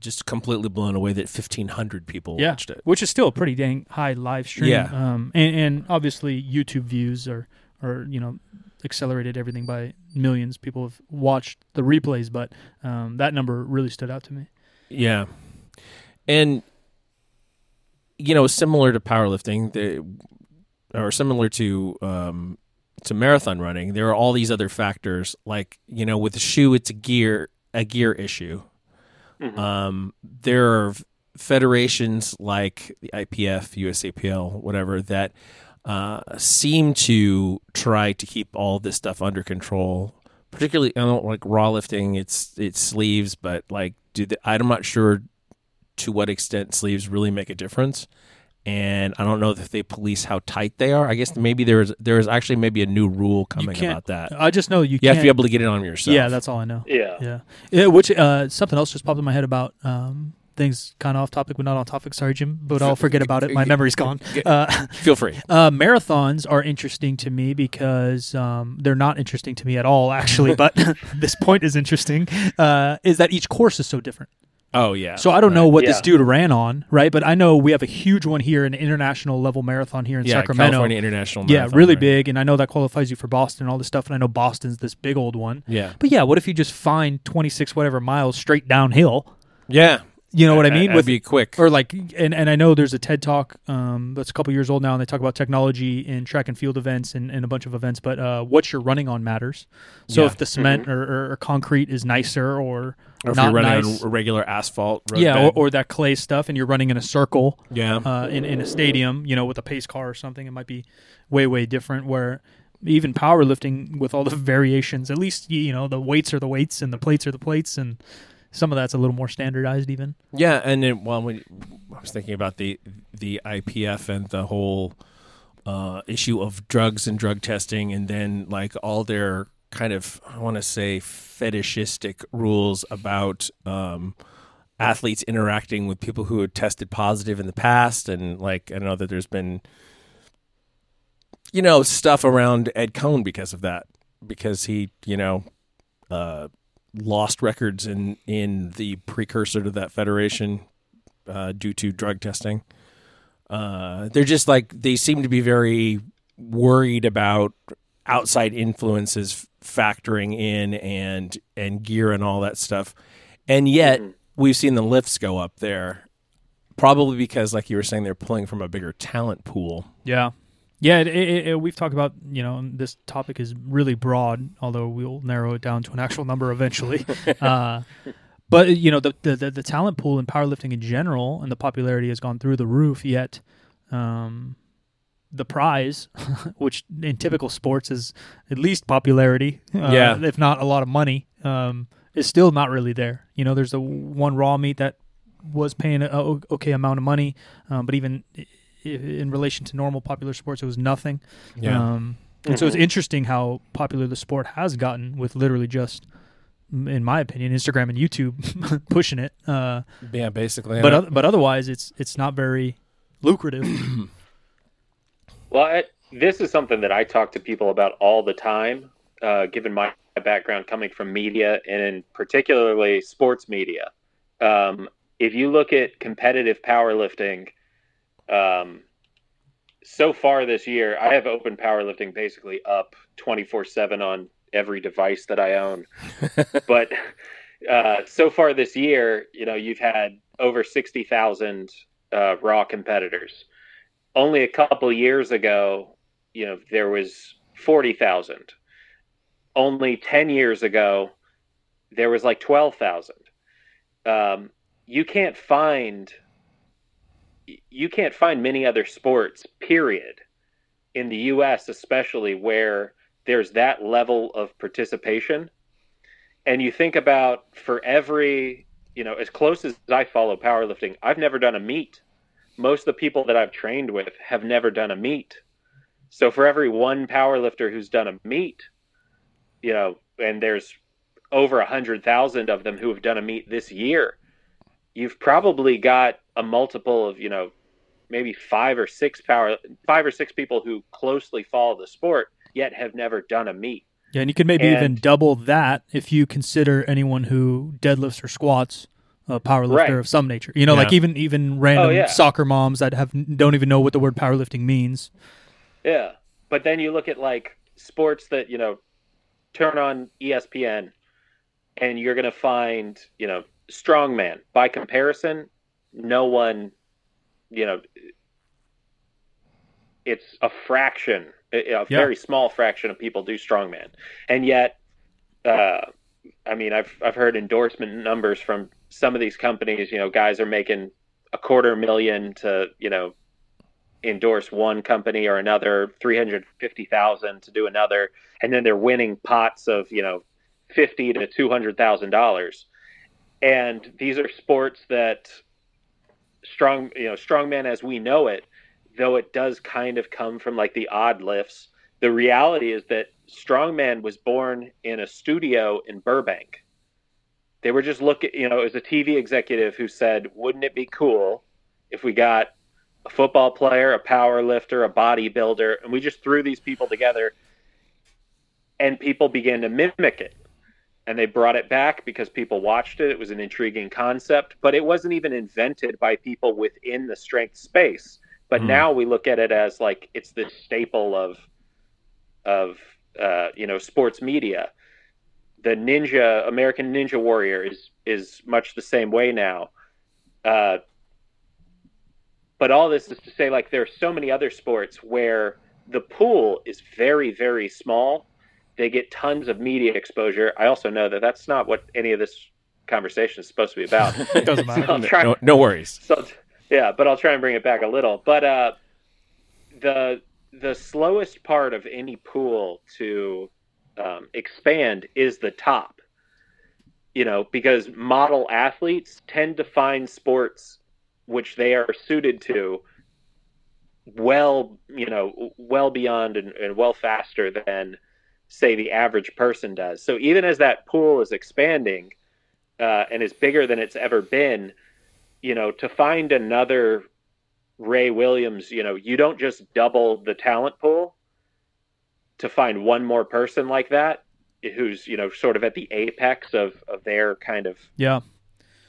just completely blown away that 1,500 people Yeah. watched it. which is still a pretty dang high live stream. Yeah. Um, and, and obviously YouTube views are, are you know, accelerated everything by millions. People have watched the replays, but um, that number really stood out to me. Yeah, and you know, similar to powerlifting, the, or similar to um, to marathon running, there are all these other factors. Like you know, with the shoe, it's a gear a gear issue. Mhm. Um, there are federations like the IPF, USAPL, whatever that uh, seem to try to keep all this stuff under control. Particularly, I don't like raw lifting. It's it's sleeves, but like, do the, I'm not sure to what extent sleeves really make a difference. And I don't know if they police how tight they are. I guess maybe there is there is actually maybe a new rule coming about that. I just know you, You can't. have to be able to get it on yourself. yeah, that's all I know. Yeah. Yeah, yeah. Which uh, something else just popped in my head about um, things kind of off topic, but not on topic. Sorry, Jim, but I'll forget about it. <laughs> My memory's gone. Uh, Feel free. <laughs> Uh, marathons are interesting to me because um, they're not interesting to me at all, actually. But <laughs> this point is interesting. Uh, is that each course is so different. Oh yeah. So I don't know what this dude ran on, right? But I know we have a huge one here, an international level marathon here in yeah, Sacramento. California International. yeah, really right? big, and I know that qualifies you for Boston and all this stuff. And I know Boston's this big old one. Yeah, But yeah, what if you just find twenty six whatever miles straight downhill? yeah. You know what I mean? that'd With be quick. or like and, and i know there's a ted talk um, that's a couple years old now and they talk about technology in track and field events and, and a bunch of events but uh, what you're running on matters so Yeah. if the cement or, or, or concrete is nicer or, or if not you're running nice on a regular asphalt road yeah or, or that clay stuff and you're running in a circle yeah. uh, in, in a stadium you know with a pace car or something it might be way way different where even powerlifting with all the <laughs> variations at least you know the weights are the weights and the plates are the plates and some of that's a little more standardized even Yeah, and then when I was thinking about the the IPF and the whole uh, issue of drugs and drug testing, and then like all their kind of I want to say fetishistic rules about um, athletes interacting with people who had tested positive in the past, and like I know that there's been you know stuff around Ed Coan because of that, because he you know. Uh, lost records in in the precursor to that federation uh, due to drug testing. Uh, they're just like they seem to be very worried about outside influences factoring in and and gear and all that stuff. And yet Mhm. we've seen the lifts go up there probably because like you were saying they're pulling from a bigger talent pool. Yeah. Yeah, it, it, it, we've talked about, you know, this topic is really broad, although we'll narrow it down to an actual number eventually. <laughs> uh, but, you know, the, the, the, the talent pool in powerlifting in general and the popularity has gone through the roof, yet um, the prize, <laughs> which in typical sports is at least popularity, uh, Yeah. if not a lot of money, um, is still not really there. You know, there's a one raw meet that was paying a okay amount of money, um, but even in relation to normal popular sports, it was nothing. Um, and so it's Mhm. interesting how popular the sport has gotten with literally just, in my opinion, Instagram and YouTube <laughs> pushing it. Uh, yeah, basically. but huh? oth- but otherwise, it's it's not very lucrative. <clears throat> Well, I, this is something that I talk to people about all the time, uh, given my background coming from media and in particularly sports media. Um, if you look at competitive powerlifting, um, so far this year, I have open powerlifting basically up 24 7 on every device that I own. <laughs> but uh, so far this year, you know, you've had over 60,000 uh, raw competitors only a couple years ago, you know, there was 40,000. Only 10 years ago, there was like 12,000. Um, you can't find you can't find many other sports period in the US especially where there's that level of participation and you think about for every you know as close as I follow powerlifting I've never done a meet most of the people that I've trained with have never done a meet. So for every one power lifter who's done a meet, you know, and there's over a hundred thousand of them who have done a meet this year, you've probably got a multiple of, you know, maybe five or six power five or six people who closely follow the sport yet have never done a meet. Yeah, and you can maybe even double that if you consider anyone who deadlifts or squats a power lifter Right. of some nature. You know, Yeah. like even even random Oh, yeah. soccer moms that have don't even know what the word powerlifting means. Yeah. But then you look at like sports that, you know, turn on ESPN and you're going to find, you know, strongman. By comparison, no one, you know, it's a fraction, a Yeah. very small fraction of people do strongman. And yet, uh, I mean, I've, I've heard endorsement numbers from some of these companies, you know, guys are making a quarter million to, you know, endorse one company or another, 350,000 to do another, and then they're winning pots of, you know, 50 to $200,000. And these are sports that strong, you know, strongman as we know it, though it does kind of come from like the odd lifts, the reality is that strongman was born in a studio in Burbank. They were just looking, you know, it was a TV executive who said, wouldn't it be cool if we got a football player, a power lifter, a bodybuilder, and we just threw these people together and people began to mimic it. And they brought it back because people watched it. It was an intriguing concept, but it wasn't even invented by people within the strength space. But Hmm. now we look at it as like it's the staple of of uh, you know sports media. The Ninja American Ninja Warrior is is much the same way now. Uh, but all this is to say, like, there are so many other sports where the pool is very, very small. They get tons of media exposure. I also know that that's not what any of this conversation is supposed to be about. <laughs> It doesn't matter. <laughs> So try- no, no worries. so yeah, but I'll try and bring it back a little. But uh, the the slowest part of any pool to um, expand is the top. You know, because model athletes tend to find sports which they are suited to well, you know, well beyond and, and well faster than say the average person does. So even as that pool is expanding uh, and is bigger than it's ever been, you know, to find another Ray Williams, you know, you don't just double the talent pool to find one more person like that who's, you know, sort of at the apex of, of their kind of Yeah.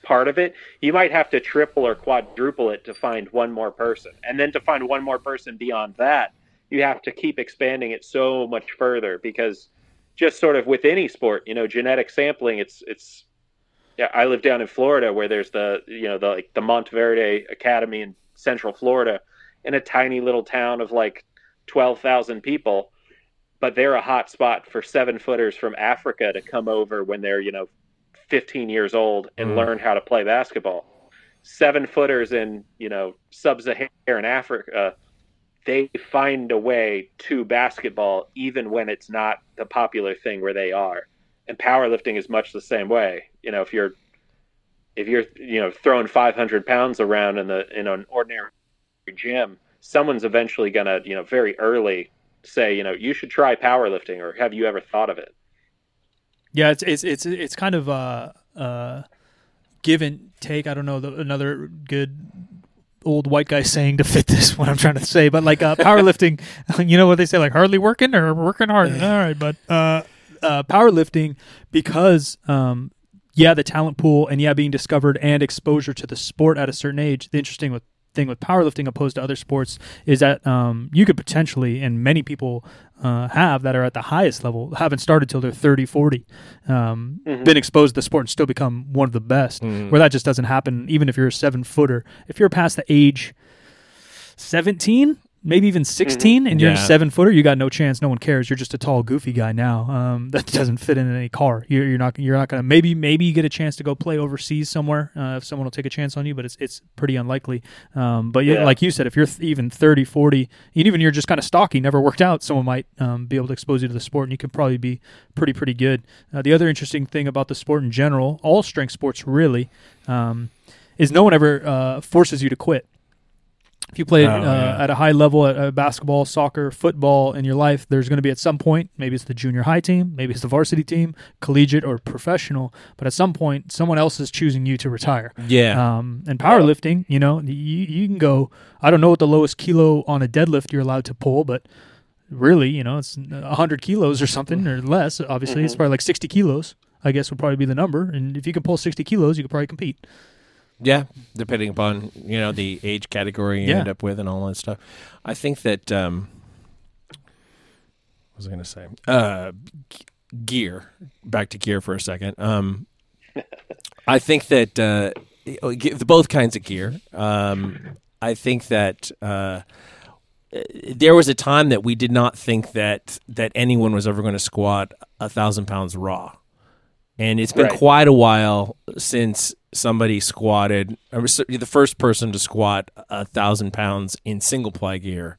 part of it. You might have to triple or quadruple it to find one more person. And then to find one more person beyond that, you have to keep expanding it so much further because just sort of with any sport, you know, genetic sampling, it's it's yeah, I live down in Florida where there's the you know the like the Montverde Academy in Central Florida, in a tiny little town of like twelve thousand people, but they're a hot spot for seven footers from Africa to come over when they're you know fifteen years old and Mm. learn how to play basketball. Seven footers in you know sub-Saharan Africa, they find a way to basketball even when it's not the popular thing where they are and powerlifting is much the same way. You know, if you're if you're you know throwing 500 pounds around in the in an ordinary gym, someone's eventually gonna you know very early say you know you should try powerlifting or have you ever thought of it? Yeah, it's it's it's it's kind of uh uh give and take. I don't know the, another good old white guy saying to fit this <laughs> what I'm trying to say, but like uh, powerlifting, <laughs> you know what they say like hardly working or working hard. All right, but uh, uh, powerlifting because um yeah the talent pool and yeah being discovered and exposure to the sport at a certain age. The interesting with thing with powerlifting opposed to other sports is that um, you could potentially and many people uh, have that are at the highest level haven't started till they're 30 40 um, Mhm. been exposed to the sport and still become one of the best Mhm. where that just doesn't happen even if you're a seven footer if you're past the age 17 maybe even 16 and you're a seven footer you got no chance no one cares. You're just a tall goofy guy now. Um, <laughs> that doesn't fit in any car. You're, you're not you're not gonna maybe maybe you get a chance to go play overseas somewhere uh, if someone will take a chance on you but it's it's pretty unlikely. Um, but yeah, Yeah. like you said if you're th- even 30 40 and even you're just kind of stocky never worked out someone might um, be able to expose you to the sport and you could probably be pretty pretty good. Uh, the other interesting thing about the sport in general all strength sports really um, is no one ever uh, forces you to quit if you play Oh, uh, yeah. at a high level at uh, basketball, soccer, football in your life, there's going to be at some point, maybe it's the junior high team, maybe it's the varsity team, collegiate or professional, but at some point, someone else is choosing you to retire. Yeah. Um, and powerlifting, you know, you, you can go, I don't know what the lowest kilo on a deadlift you're allowed to pull, but really, you know, it's 100 kilos or something or less. Obviously, it's Mhm. probably like 60 kilos, I guess would probably be the number. And if you can pull 60 kilos, you could probably compete. Yeah, depending upon you know the age category you Yeah. end up with and all that stuff. I think that um, what was I going to say? Uh, g- gear. Back to gear for a second. Um, I think that uh, both kinds of gear. Um, I think that. Uh, there was a time that we did not think that that anyone was ever going to squat a thousand pounds raw, and it's been Right. quite a while since somebody squatted. The first person to squat a thousand pounds in single ply gear,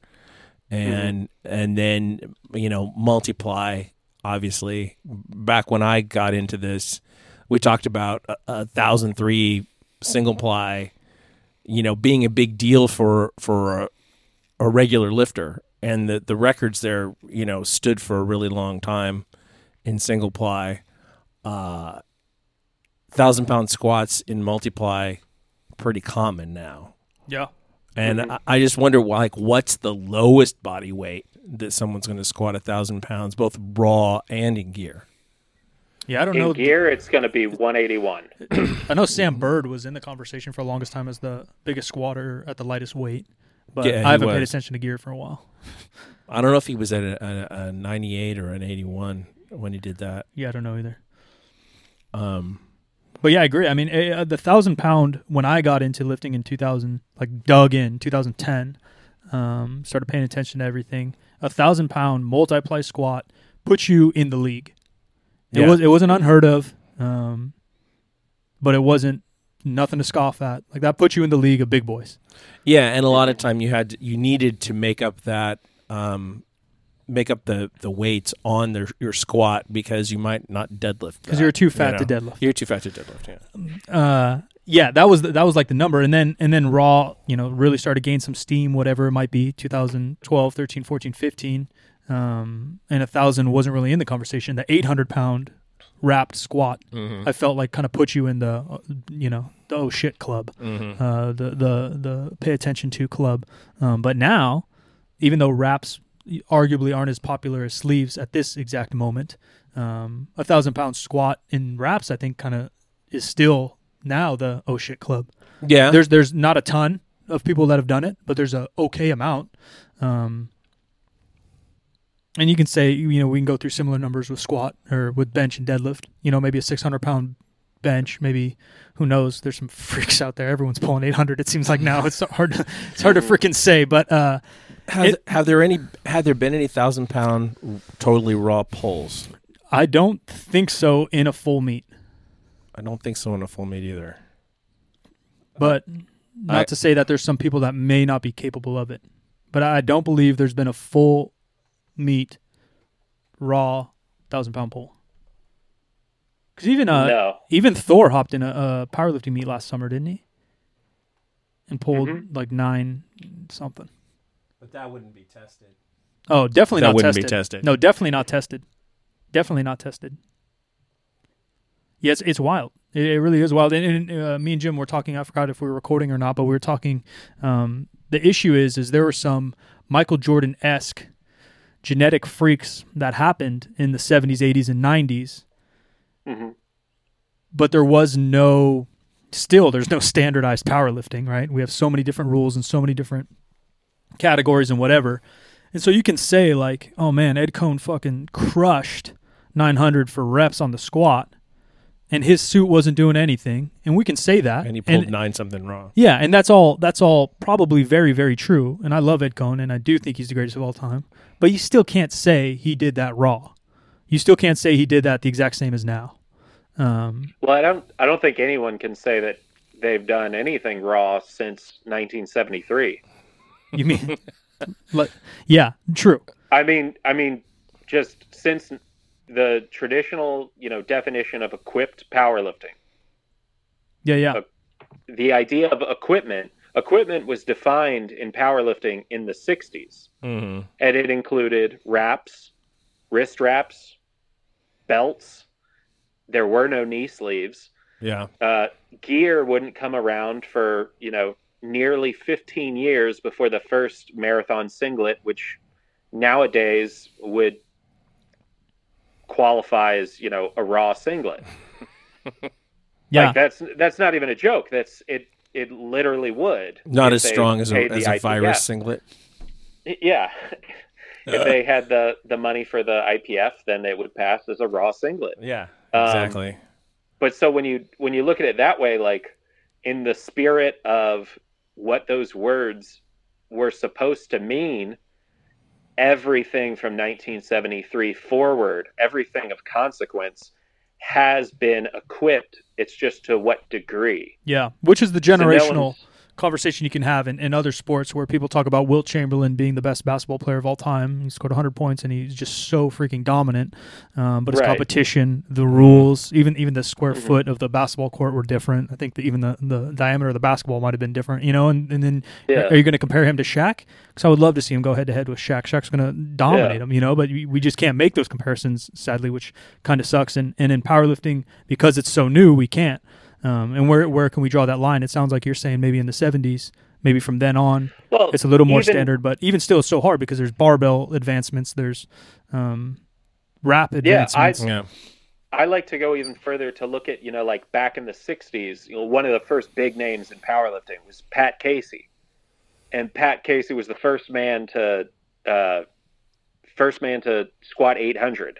and and then you know multiply. Obviously, back when I got into this, we talked about a, a thousand three single ply. You know, being a big deal for for a, a regular lifter, and the the records there, you know, stood for a really long time in single ply. Uh, thousand pound squats in multiply, pretty common now. Yeah. And Mhm. I, I just wonder, like, what's the lowest body weight that someone's going to squat a thousand pounds, both raw and in gear? Yeah, I don't know. In know. gear, it's going to be 181. I know Sam Byrd was in the conversation for the longest time as the biggest squatter at the lightest weight, but Yeah, I haven't paid attention to gear for a while. <laughs> I don't know if he was at a, a, a 98 or an 81 when he did that. Yeah, I don't know either. Um, But yeah, I agree. I mean, uh, the thousand pound when I got into lifting in 2000, like dug in 2010, um, started paying attention to everything. A thousand pound multiply squat puts you in the league. It Yeah. was it wasn't unheard of, um, but it wasn't nothing to scoff at. Like that puts you in the league of big boys. yeah, and a lot of time you had to, you needed to make up that um, make up the the weights on their, your squat because you might not deadlift because you're too fat you to deadlift. You're too fat to deadlift. Yeah. uh yeah that was the, that was like the number and then and then raw you know really started to gain some steam whatever it might be 2012 13 14 15 um and a thousand wasn't really in the conversation the 800 pound wrapped squat Mm-hmm. i felt like kind of put you in the uh, you know the oh shit club Mm-hmm. uh the the the pay attention to club um but now even though wraps arguably aren't as popular as sleeves at this exact moment um a thousand pound squat in wraps i think kind of is still now the oh shit club. Yeah. There's there's not a ton of people that have done it, but there's a okay amount. Um, And you can say, you know, we can go through similar numbers with squat or with bench and deadlift. You know, maybe a 600 pound bench, maybe who knows? There's some <laughs> freaks out there. Everyone's pulling 800. It seems like now it's hard. To, it's hard to <laughs> freaking say, but uh, Have, It- have there any? Had there been any thousand pound totally raw pulls? I don't think so in a full meet. I don't think so in a full meet either. But not I- to say that there's some people that may not be capable of it. But I don't believe there's been a full meet raw thousand pound pull. Because even uh, no. even Thor hopped in a, a powerlifting meet last summer, didn't he? And pulled Mhm. like nine something. But that wouldn't be tested. Oh, definitely That not wouldn't be tested. tested. No, definitely not tested. Definitely not tested. Yes, it's wild. It, it really is wild. And, and uh, me and Jim were talking. I forgot if we were recording or not, but we were talking. Um, the issue is, is there were some Michael Jordan esque genetic freaks that happened in the '70s, '80s, and '90s, hmm but there was no. Still, there's no standardized powerlifting, right? We have so many different rules and so many different categories and whatever. And so you can say like, "Oh man, Ed Coan fucking crushed 900 for reps on the squat, and his suit wasn't doing anything." And we can say that. And he pulled nine something wrong. yeah, and that's all. That's all probably very, very true. And I love Ed Coan, and I do think he's the greatest of all time. But you still can't say he did that raw. You still can't say he did that the exact same as now. Um, Well, I don't. I don't think anyone can say that they've done anything raw since 1973. You mean? <laughs> like, yeah, true. I mean, I mean, just since the traditional, you know, definition of equipped powerlifting, Yeah, yeah. the idea of equipment, equipment was defined in powerlifting in the 60s, Mm-hmm. and it included wraps, wrist wraps, belts. There were no knee sleeves. Yeah. uh, gear wouldn't come around for you know nearly 15 years before the first marathon singlet which nowadays would qualify as you know a raw singlet <laughs> Yeah. like that's that's not even a joke that's it it literally would Not as strong as a, as a virus IPF. singlet. yeah <laughs> if they had the the money for the IPF then it would pass as a raw singlet Yeah. Um, Exactly. but so when you when you look at it that way like in the spirit of what those words were supposed to mean everything from 1973 forward everything of consequence has been equipped. It's just to what degree? Yeah, which is the So no generational conversation you can have in, in other sports where people talk about Wilt Chamberlain being the best basketball player of all time. He scored 100 points and he's just so freaking dominant. Um, but his Right. competition, the rules, even even the square Mhm. foot of the basketball court were different. I think that even the, the diameter of the basketball might have been different, you know. And, and then yeah are you going to compare him to Shaq? Because I would love to see him go head to head with Shaq. Shaq's going to dominate Yeah. him, you know. But we we just can't make those comparisons, sadly, which kind of sucks. And and in powerlifting, because it's so new, we can't. Um, and where where can we draw that line? It sounds like you're saying maybe in the 70s, maybe from then on, well it's a little more even- standard. But even still, it's so hard because there's barbell advancements, there's um, wrap Yeah, I- advancements. Yeah. I like to go even further to look at, you know, like back in the 60s, you know, one of the first big names in powerlifting was Pat Casey. And Pat Casey was the first man to uh, first man to squat 800.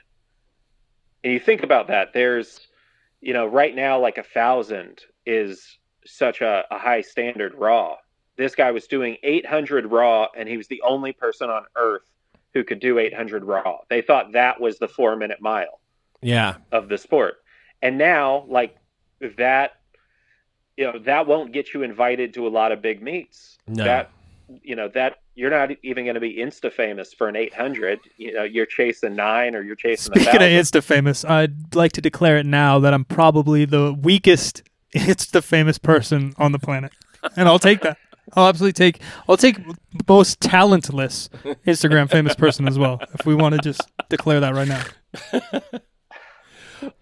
And you think about that, there's, you know, right now like a thousand is such a, a high standard raw. This guy was doing 800 raw, and he was the only person on earth who could do 800 raw. They thought that was the four minute mile Yeah. of the sport. And now, like that, you know, that won't get you invited to a lot of big meets. No. That, you know, that you're not even going to be insta famous for an 800. You know, you're chasing nine or you're chasing. a Speaking of. Insta famous, I'd like to declare it now that I'm probably the weakest <laughs> Insta famous person on the planet, and I'll take that. I'll absolutely take. I'll take most talentless Instagram famous person as well. If we want to just declare that right now. <laughs>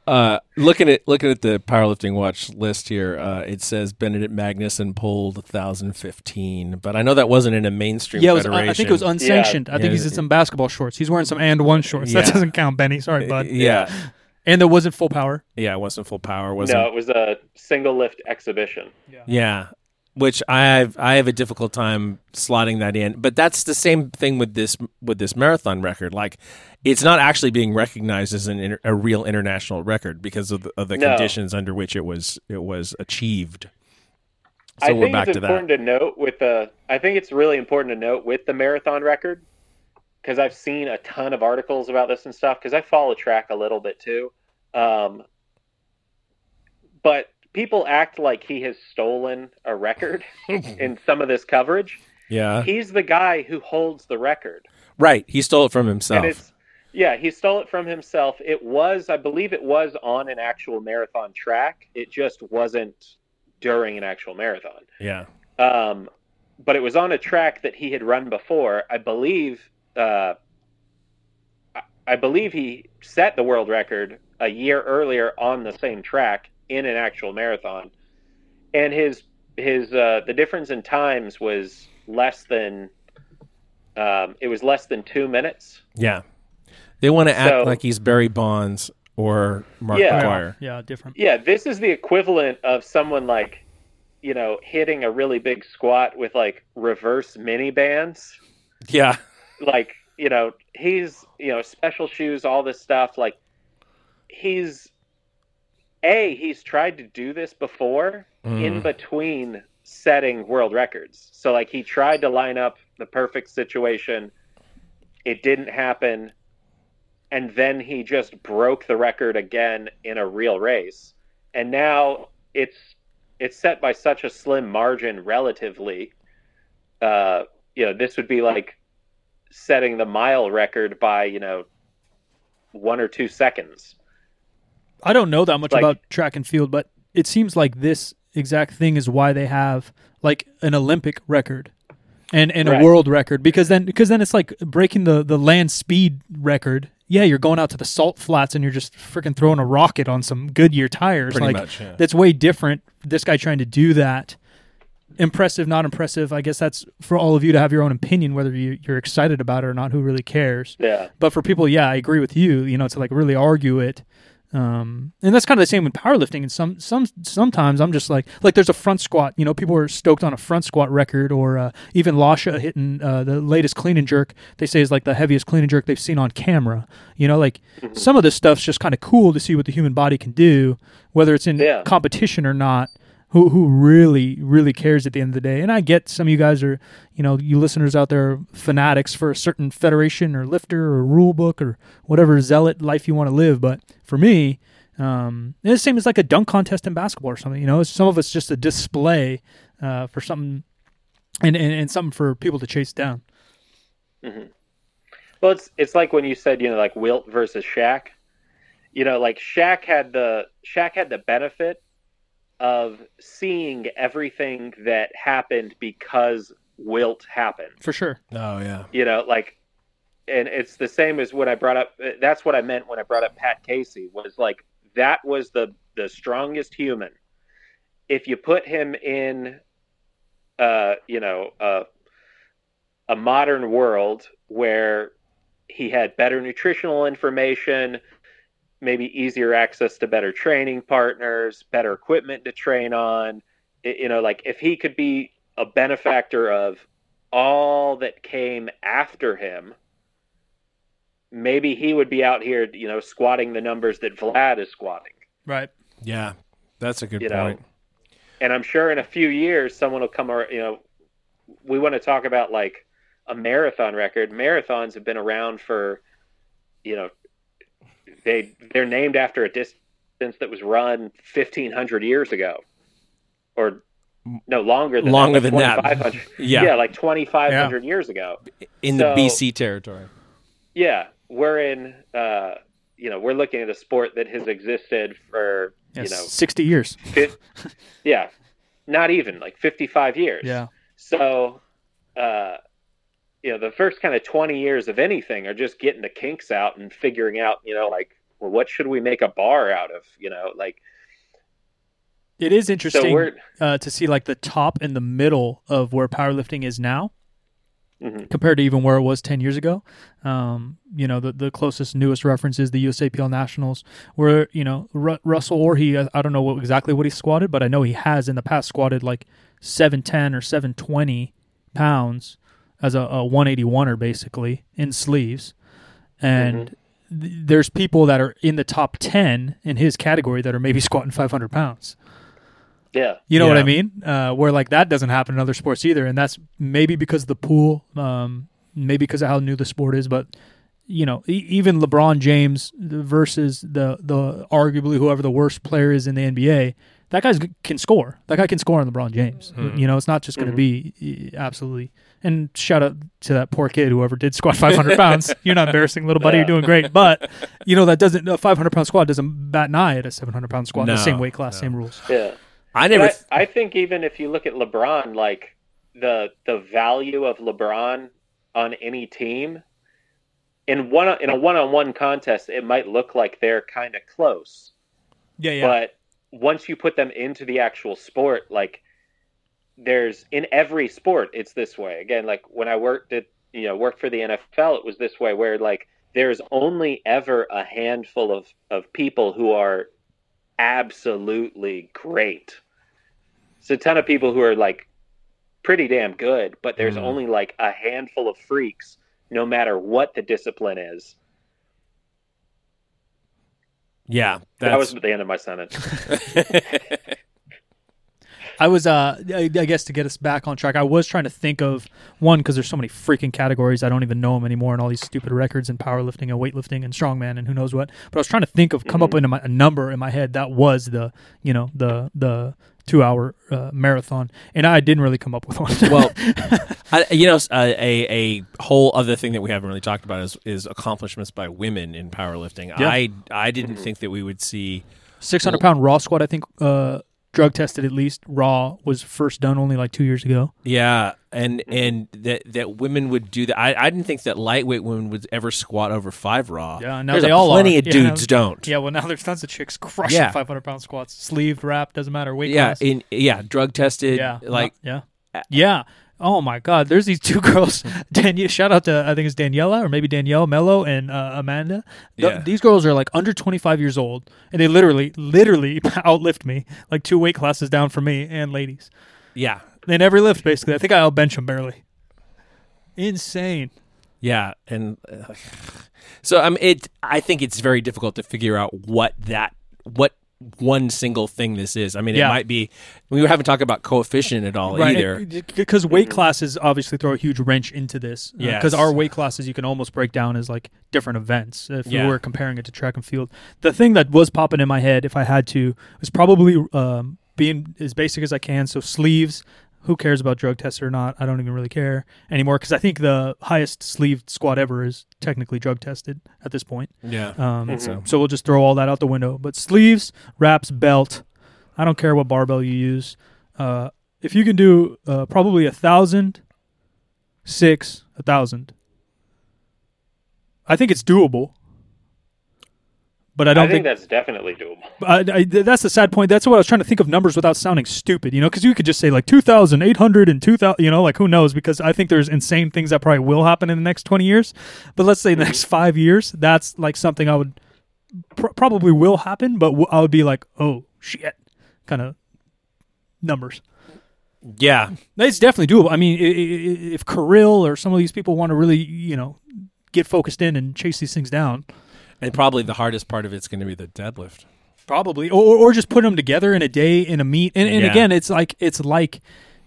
Uh, looking at looking at the powerlifting watch list here, uh, it says Benedikt Magnusson pulled 1,015, but I know that wasn't in a mainstream Yeah, it was. I think it was unsanctioned. I Yeah, think he's in some basketball shorts. He's wearing some and one shorts. That doesn't count, Benny. Sorry, bud. Yeah, And there wasn't full power. yeah, it wasn't full power, wasn't no, it was a single lift exhibition. Yeah. Yeah. Which I have I have a difficult time slotting that in. But that's the same thing with this with this marathon record. Like, it's not actually being recognized as an a real international record because of the, of the No. conditions under which it was it was achieved. So I we're think back it's to that. important to note with the. I think it's really important to note with the marathon record because I've seen a ton of articles about this and stuff because I follow track a little bit too. Um, but people act like he has stolen a record <laughs> in some of this coverage. Yeah, He's the guy who holds the record. right. He stole it from himself. And it's yeah, he stole it from himself. It was, I believe, it was on an actual marathon track. It just wasn't during an actual marathon. yeah, Um, but it was on a track that he had run before. I believe. Uh, I- I believe he set the world record a year earlier on the same track in an actual marathon, and his his uh, the difference in times was less than. Um, it was less than two minutes. yeah. They want to act So- like he's Barry Bonds or Mark Yeah. McGwire. Yeah, different. Yeah, this is the equivalent of someone like, you know, hitting a really big squat with like reverse mini bands. Yeah, Like, you know, he's, you know, special shoes, all this stuff. Like, he's, A, he's tried to do this before in Mhm. between setting world records. So, like, he tried to line up the perfect situation, it didn't happen. And then he just broke the record again in a real race. And now it's it's set by such a slim margin relatively. Uh, you know, this would be like setting the mile record by, you know, one or two seconds. I don't know that much Like- about track and field, but it seems like this exact thing is why they have like an Olympic record and and Right. a world record because then because then it's like breaking the the land speed record. Yeah, you're going out to the salt flats and you're just freaking throwing a rocket on some Goodyear tires. pretty like much. Yeah. that's way different. This guy trying to do that. Impressive, not impressive. I guess that's for all of you to have your own opinion, whether you, you're excited about it or not. Who really cares? Yeah. But for people, yeah, I agree with you. You know, to like really argue it, um, and that's kind of the same with powerlifting. And some some sometimes I'm just like like there's a front squat. You know, people are stoked on a front squat record, or uh, even Lasha hitting uh, the latest clean and jerk. They say is like the heaviest clean and jerk they've seen on camera. You know, like some of this stuff's just kind of cool to see what the human body can do, whether it's in Yeah. competition or not. Who, who really really cares at the end of the day and i get some of you guys are you know you listeners out there fanatics for a certain federation or lifter or rule book or whatever zealot life you want to live but for me um it's the same as like a dunk contest in basketball or something you know some of it's just a display uh, for something and, and and something for people to chase down Mm-hmm. Well, it's it's like when you said, you know, like Wilt versus Shaq. You know, like Shaq had the Shaq had the benefit of seeing everything that happened because Wilt happened. for sure Oh yeah. You know, like, and it's the same as when I brought up. That's what I meant when I brought up Pat Casey. Was like that was the the strongest human. If you put him in, uh, you know, uh, a modern world where he had better nutritional information, maybe easier access to better training partners, better equipment to train on. I- You know, like if he could be a benefactor of all that came after him, maybe he would be out here, you know, squatting the numbers that Vlad is squatting. right Yeah. That's a good You know, point. And I'm sure in a few years, someone will come, ar- you know, we want to talk about like a marathon record. Marathons have been around for, you know, they they're named after a distance that was run 1500 years ago, or no longer than Longer that, than that. 2500 Yeah. yeah, like 2500 years ago. In the BC territory. Yeah, we're in. Uh, you know, we're looking at a sport that has existed for yes, you know, 60 years fif- yeah, not even like 55 years. yeah So, uh, you know, the first kind of 20 years of anything are just getting the kinks out and figuring out, you know, like, well, what should we make a bar out of? You know, like, it is interesting we're, uh, to see like the top and the middle of where powerlifting is now Mhm. compared to even where it was 10 years ago. Um, you know, the, the closest, newest reference is the USAPL Nationals, where, you know, Ru- Russell Orhii, I, I don't know what, exactly what he squatted, but I know he has in the past squatted like 710 or 720 pounds as a, a 181er basically in sleeves. And th- there's people that are in the top 10 in his category that are maybe <laughs> squatting 500 pounds. Yeah. You know what I mean? Uh, where like that doesn't happen in other sports either, and that's maybe because of the pool, um, maybe because of how new the sport is. But you know, e- even LeBron James versus the the arguably whoever the worst player is in the NBA, that guy can score. That guy can score on LeBron James. Mhm. You know, it's not just going to Mhm. be absolutely. And shout out to that poor kid, whoever did squat <laughs> 500 pounds. <laughs> You're not embarrassing, little buddy. You're doing great. But you know that doesn't a 500 pound squat doesn't bat an eye at a 700 pound squat. the same weight class, no. same rules. Yeah. I But never. I, I think even if you look at LeBron, like the the value of LeBron on any team in one in a one on one contest, it might look like they're kind of close. Yeah, yeah. But once you put them into the actual sport, like there's in every sport, it's this way. Again, like when I worked at you know worked for the NFL, it was this way where like there's only ever a handful of of people who are absolutely great. It's a ton of people who are like pretty damn good, but there's Mm. only like a handful of freaks, no matter what the discipline is. Yeah, That was that's. the end of my sentence. <laughs> I was, uh, I, I guess, to get us back on track, I was trying to think of one because there's so many freaking categories I don't even know them anymore, and all these stupid records and powerlifting and weightlifting and strongman and who knows what. But I was trying to think of come up with a, a number in my head that was the, you know, the the two hour uh, marathon, and I didn't really come up with one. well, <laughs> I, you know, uh, a a whole other thing that we haven't really talked about is is accomplishments by women in powerlifting. Yeah. I I didn't think that we would see. six hundred pound raw squat, I think, uh, drug tested at least. Raw was first done only like two years ago. Yeah, and mm-hmm. and that that women would do that. I, I didn't think that lightweight women would ever squat over five raw. Yeah, now There's they all plenty are. of Yeah. dudes don't. Yeah, well now there's tons of chicks crushing Yeah. 500 pound squats, sleeved, wrapped, doesn't matter weight yeah, class. in yeah, drug tested. yeah, like yeah, yeah. Oh my God! There's these two <laughs> girls. Danielle, shout out to I think it's Daniela or maybe Danielle Mello and uh, Amanda. Th- Yeah. These girls are like under 25 years old, and they literally, literally <laughs> outlift me like two weight classes down from me and ladies yeah, in every lift. Basically, I think I outbench them barely. Insane. yeah, and uh, <sighs> so um, it. I think it's very difficult to figure out what that what one single thing this is. I mean, Yeah. it might be. We haven't talked about coefficient at all either. Because weight classes obviously throw a huge wrench into this. Yes. Because our weight classes you can almost break down as like different events if Yeah. we were comparing it to track and field. The thing that was popping in my head, if I had to, was probably um, being as basic as I can. So sleeves. Who cares about drug tests or not? I don't even really care anymore because I think the highest sleeved squad ever is technically drug tested at this point. yeah, Um, Mhm. so. so we'll just throw all that out the window. But sleeves, wraps, belt. I don't care what barbell you use. Uh, if you can do uh, probably a thousand, six, a thousand. I think it's doable. But I I, don't think, think, that's definitely doable. I, I, that's the sad point. That's what I was trying to think of numbers without sounding stupid, you know, because you could just say like 2,800 and 2,000, you know, like who knows? Because I think there's insane things that probably will happen in the next 20 years. But let's say the next mm-hmm. five years, that's like something I would pr- probably will happen, but w- I would be like, oh shit, kind of numbers. yeah, It's definitely doable. I mean, i- i- if Kirill or some of these people want to really, you know, get focused in and chase these things down, and probably the hardest part of it's going to be the deadlift. Probably, or or just put them together in a day in a meet. And, and Yeah. again, it's like it's like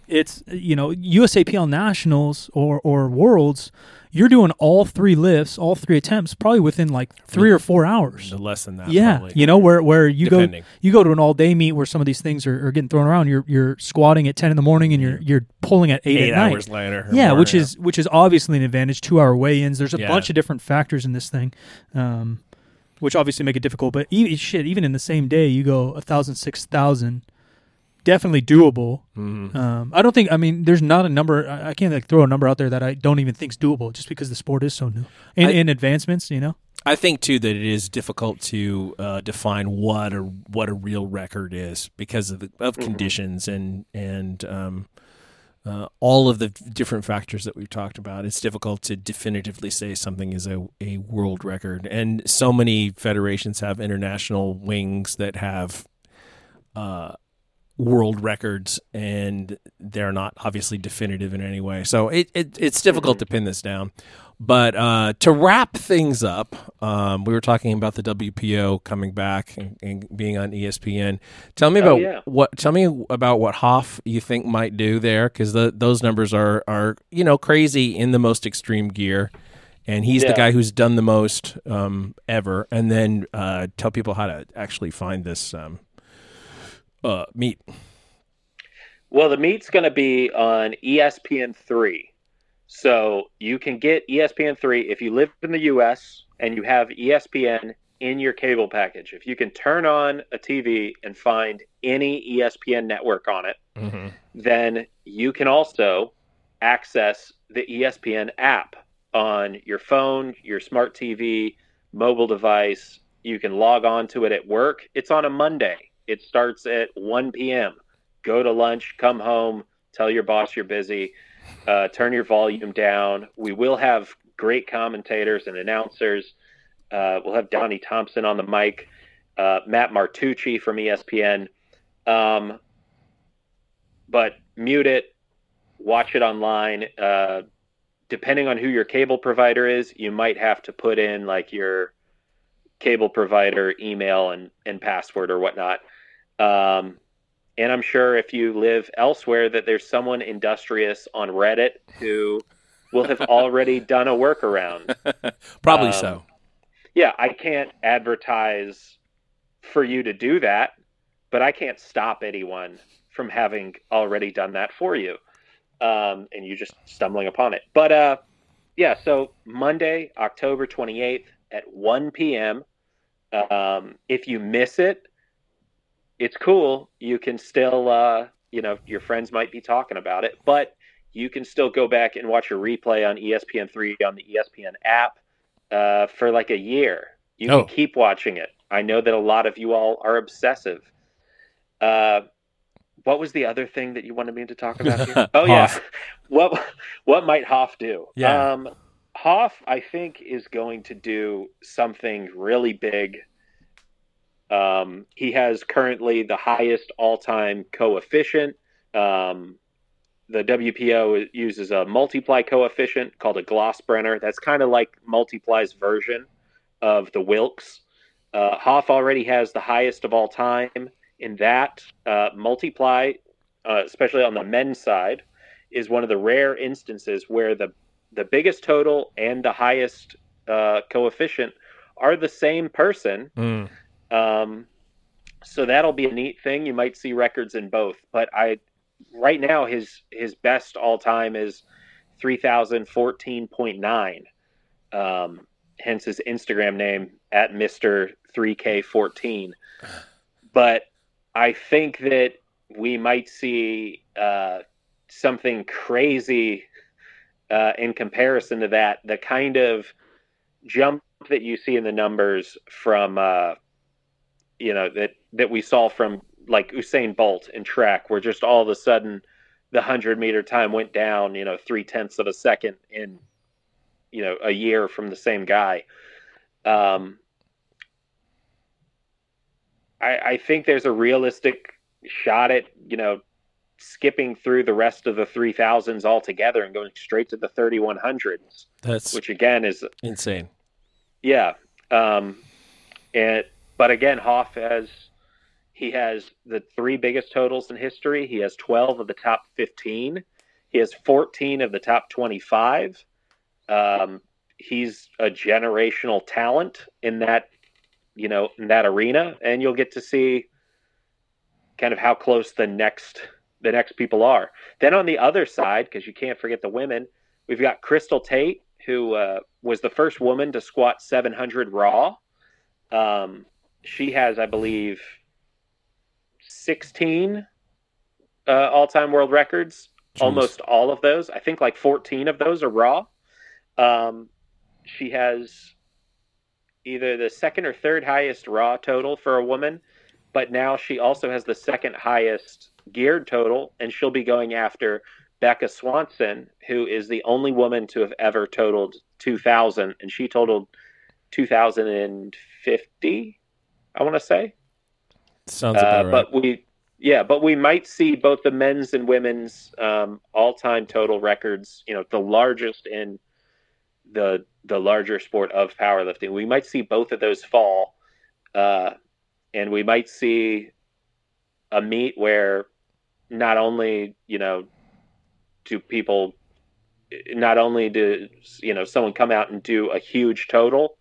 it's you know USAPL nationals or or worlds. You're doing all three lifts, all three attempts, probably within like three or four hours. No less than that. Yeah, probably. you know where where you Depending. go you go to an all day meet where some of these things are, are getting thrown around. You're you're squatting at ten in the morning and you're you're pulling at eight, eight at night. hours later. Yeah, which is which is obviously an advantage. Two hour weigh ins. There's a Yeah. bunch of different factors in this thing, um, which obviously make it difficult. But even shit, even in the same day, you go a thousand, six thousand, definitely doable. Mhm. Um, I don't think. I mean, there's not a number. I, I can't like throw a number out there that I don't even think's doable, just because the sport is so new. In, I- in advancements, you know. I think too that it is difficult to uh, define what a what a real record is because of the, of conditions and and um, uh, all of the different factors that we've talked about. It's difficult to definitively say something is a, a world record, and so many federations have international wings that have uh, world records, and they're not obviously definitive in any way. So it, it it's difficult to pin this down. But uh, to wrap things up, um, we were talking about the WPO coming back and, and being on ESPN. Tell me Oh, about yeah. what. Tell me about what Hoff you think might do there, because those numbers are are you know crazy in the most extreme gear, and he's the guy who's done the most um, ever. And then uh, tell people how to actually find this um, uh, meet. Well, the meet's going to be on ESPN three, so you can get ESPN three if you live in the U.S. and you have ESPN in your cable package. If you can turn on a TV and find any ESPN network on it, Mm-hmm. then you can also access the ESPN app on your phone, your smart TV, mobile device. You can log on to it at work. It's on a Monday. It starts at 1 p.m. Go to lunch, come home, tell your boss you're busy, uh, turn your volume down. We will have great commentators and announcers. Uh, we'll have Donnie Thompson on the mic, uh, Matt Martucci from ESPN. Um, but mute it, watch it online. Uh, depending on who your cable provider is, you might have to put in like your cable provider email and, and password or whatnot. Um, and I'm sure if you live elsewhere, that there's someone industrious on Reddit who will have <laughs> already done a workaround. <laughs> Probably Um, so. Yeah, I can't advertise for you to do that, but I can't stop anyone from having already done that for you. Um, and you just stumbling upon it. But uh, yeah, so Monday, October 28th at 1 p.m. Um, if you miss it, it's cool. You can still, uh, you know, your friends might be talking about it, but you can still go back and watch a replay on E ESPN3 on the ESPN app uh, for like a year. You Oh. can keep watching it. I know that a lot of you all are obsessive. Uh, what was the other thing that you wanted me to talk about here? <laughs> Oh yeah, what what might Hoff do? Yeah. Um, Hoff, I think, is going to do something really big. Um, he has currently the highest all-time coefficient. Um, the WPO uses a multiply coefficient called a Glossbrenner. That's kind of like multiply's version of the Wilks. Uh, Hoff already has the highest of all time in that. Uh, multiply, uh, especially on the men's side, is one of the rare instances where the the biggest total and the highest uh, coefficient are the same person. Mm. Um, so that'll be a neat thing. You might see records in both, but I right now his his best all time is three thousand fourteen point nine. Um, hence his Instagram name at Mister Three K fourteen. But I think that we might see uh, something crazy uh, in comparison to that. The kind of jump that you see in the numbers from uh, you know that that we saw from like Usain Bolt in track, where just all of a sudden the hundred meter time went down, you know, three tenths of a second in you know a year from the same guy. Um, I, I think there's a realistic shot at you know skipping through the rest of the three thousands altogether and going straight to the thirty one hundreds, That's which again is insane. yeah. Um, and but again, Hoff has he has the three biggest totals in history. He has twelve of the top fifteen. He has fourteen of the top twenty-five. Um, he's a generational talent in that you know in that arena, and you'll get to see kind of how close the next the next people are. Then on the other side, because you can't forget the women, we've got Crystal Tate, who uh, was the first woman to squat 700 raw. Um, she has, I believe, 16 uh, all-time world records. Jeez. Almost all of those, I think, like 14 of those are raw. Um, she has either the second or third highest raw total for a woman, but now she also has the second highest geared total, and she'll be going after Becca Swanson, who is the only woman to have ever totaled 2,000, and she totaled 2,050, I want to say. Sounds Uh, about right. But we, Yeah, but we might see both the men's and women's um, all-time total records. You know, the largest in the the larger sport of powerlifting. We might see both of those fall, uh, and we might see a meet where not only you know do people not only do you know someone come out and do a huge total,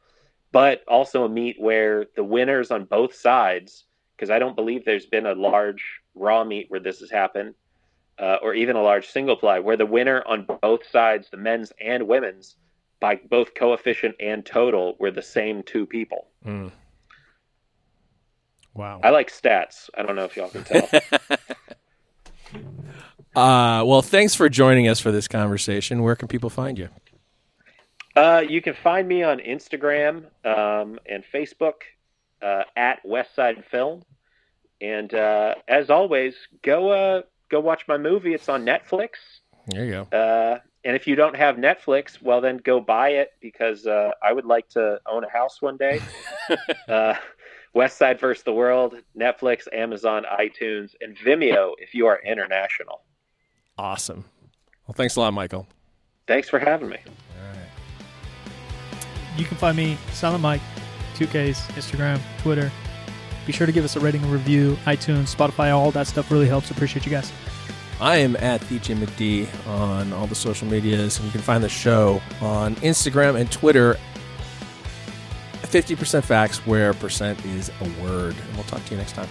but also a meet where the winners on both sides, because I don't believe there's been a large raw meet where this has happened, uh, or even a large single ply, where the winner on both sides, the men's and women's, by both coefficient and total, were the same two people. Mm. Wow. I like stats. I don't know if y'all can tell. <laughs> uh, well, thanks for joining us for this conversation. Where can people find you? Uh, you can find me on Instagram um, and Facebook uh, at Westside Film. And uh, as always, go uh, go watch my movie. It's on Netflix. There you go. Uh, and if you don't have Netflix, well, then go buy it because uh, I would like to own a house one day. <laughs> uh, West Side versus the World, Netflix, Amazon, iTunes, and Vimeo if you are international. Awesome. Well, thanks a lot, Michael. Thanks for having me. You can find me, Silent Mike, 2Ks, Instagram, Twitter. Be sure to give us a rating and review, iTunes, Spotify, all that stuff really helps. Appreciate you guys. I am at DJ McD on all the social medias, and you can find the show on Instagram and Twitter 50% facts where percent is a word. And we'll talk to you next time.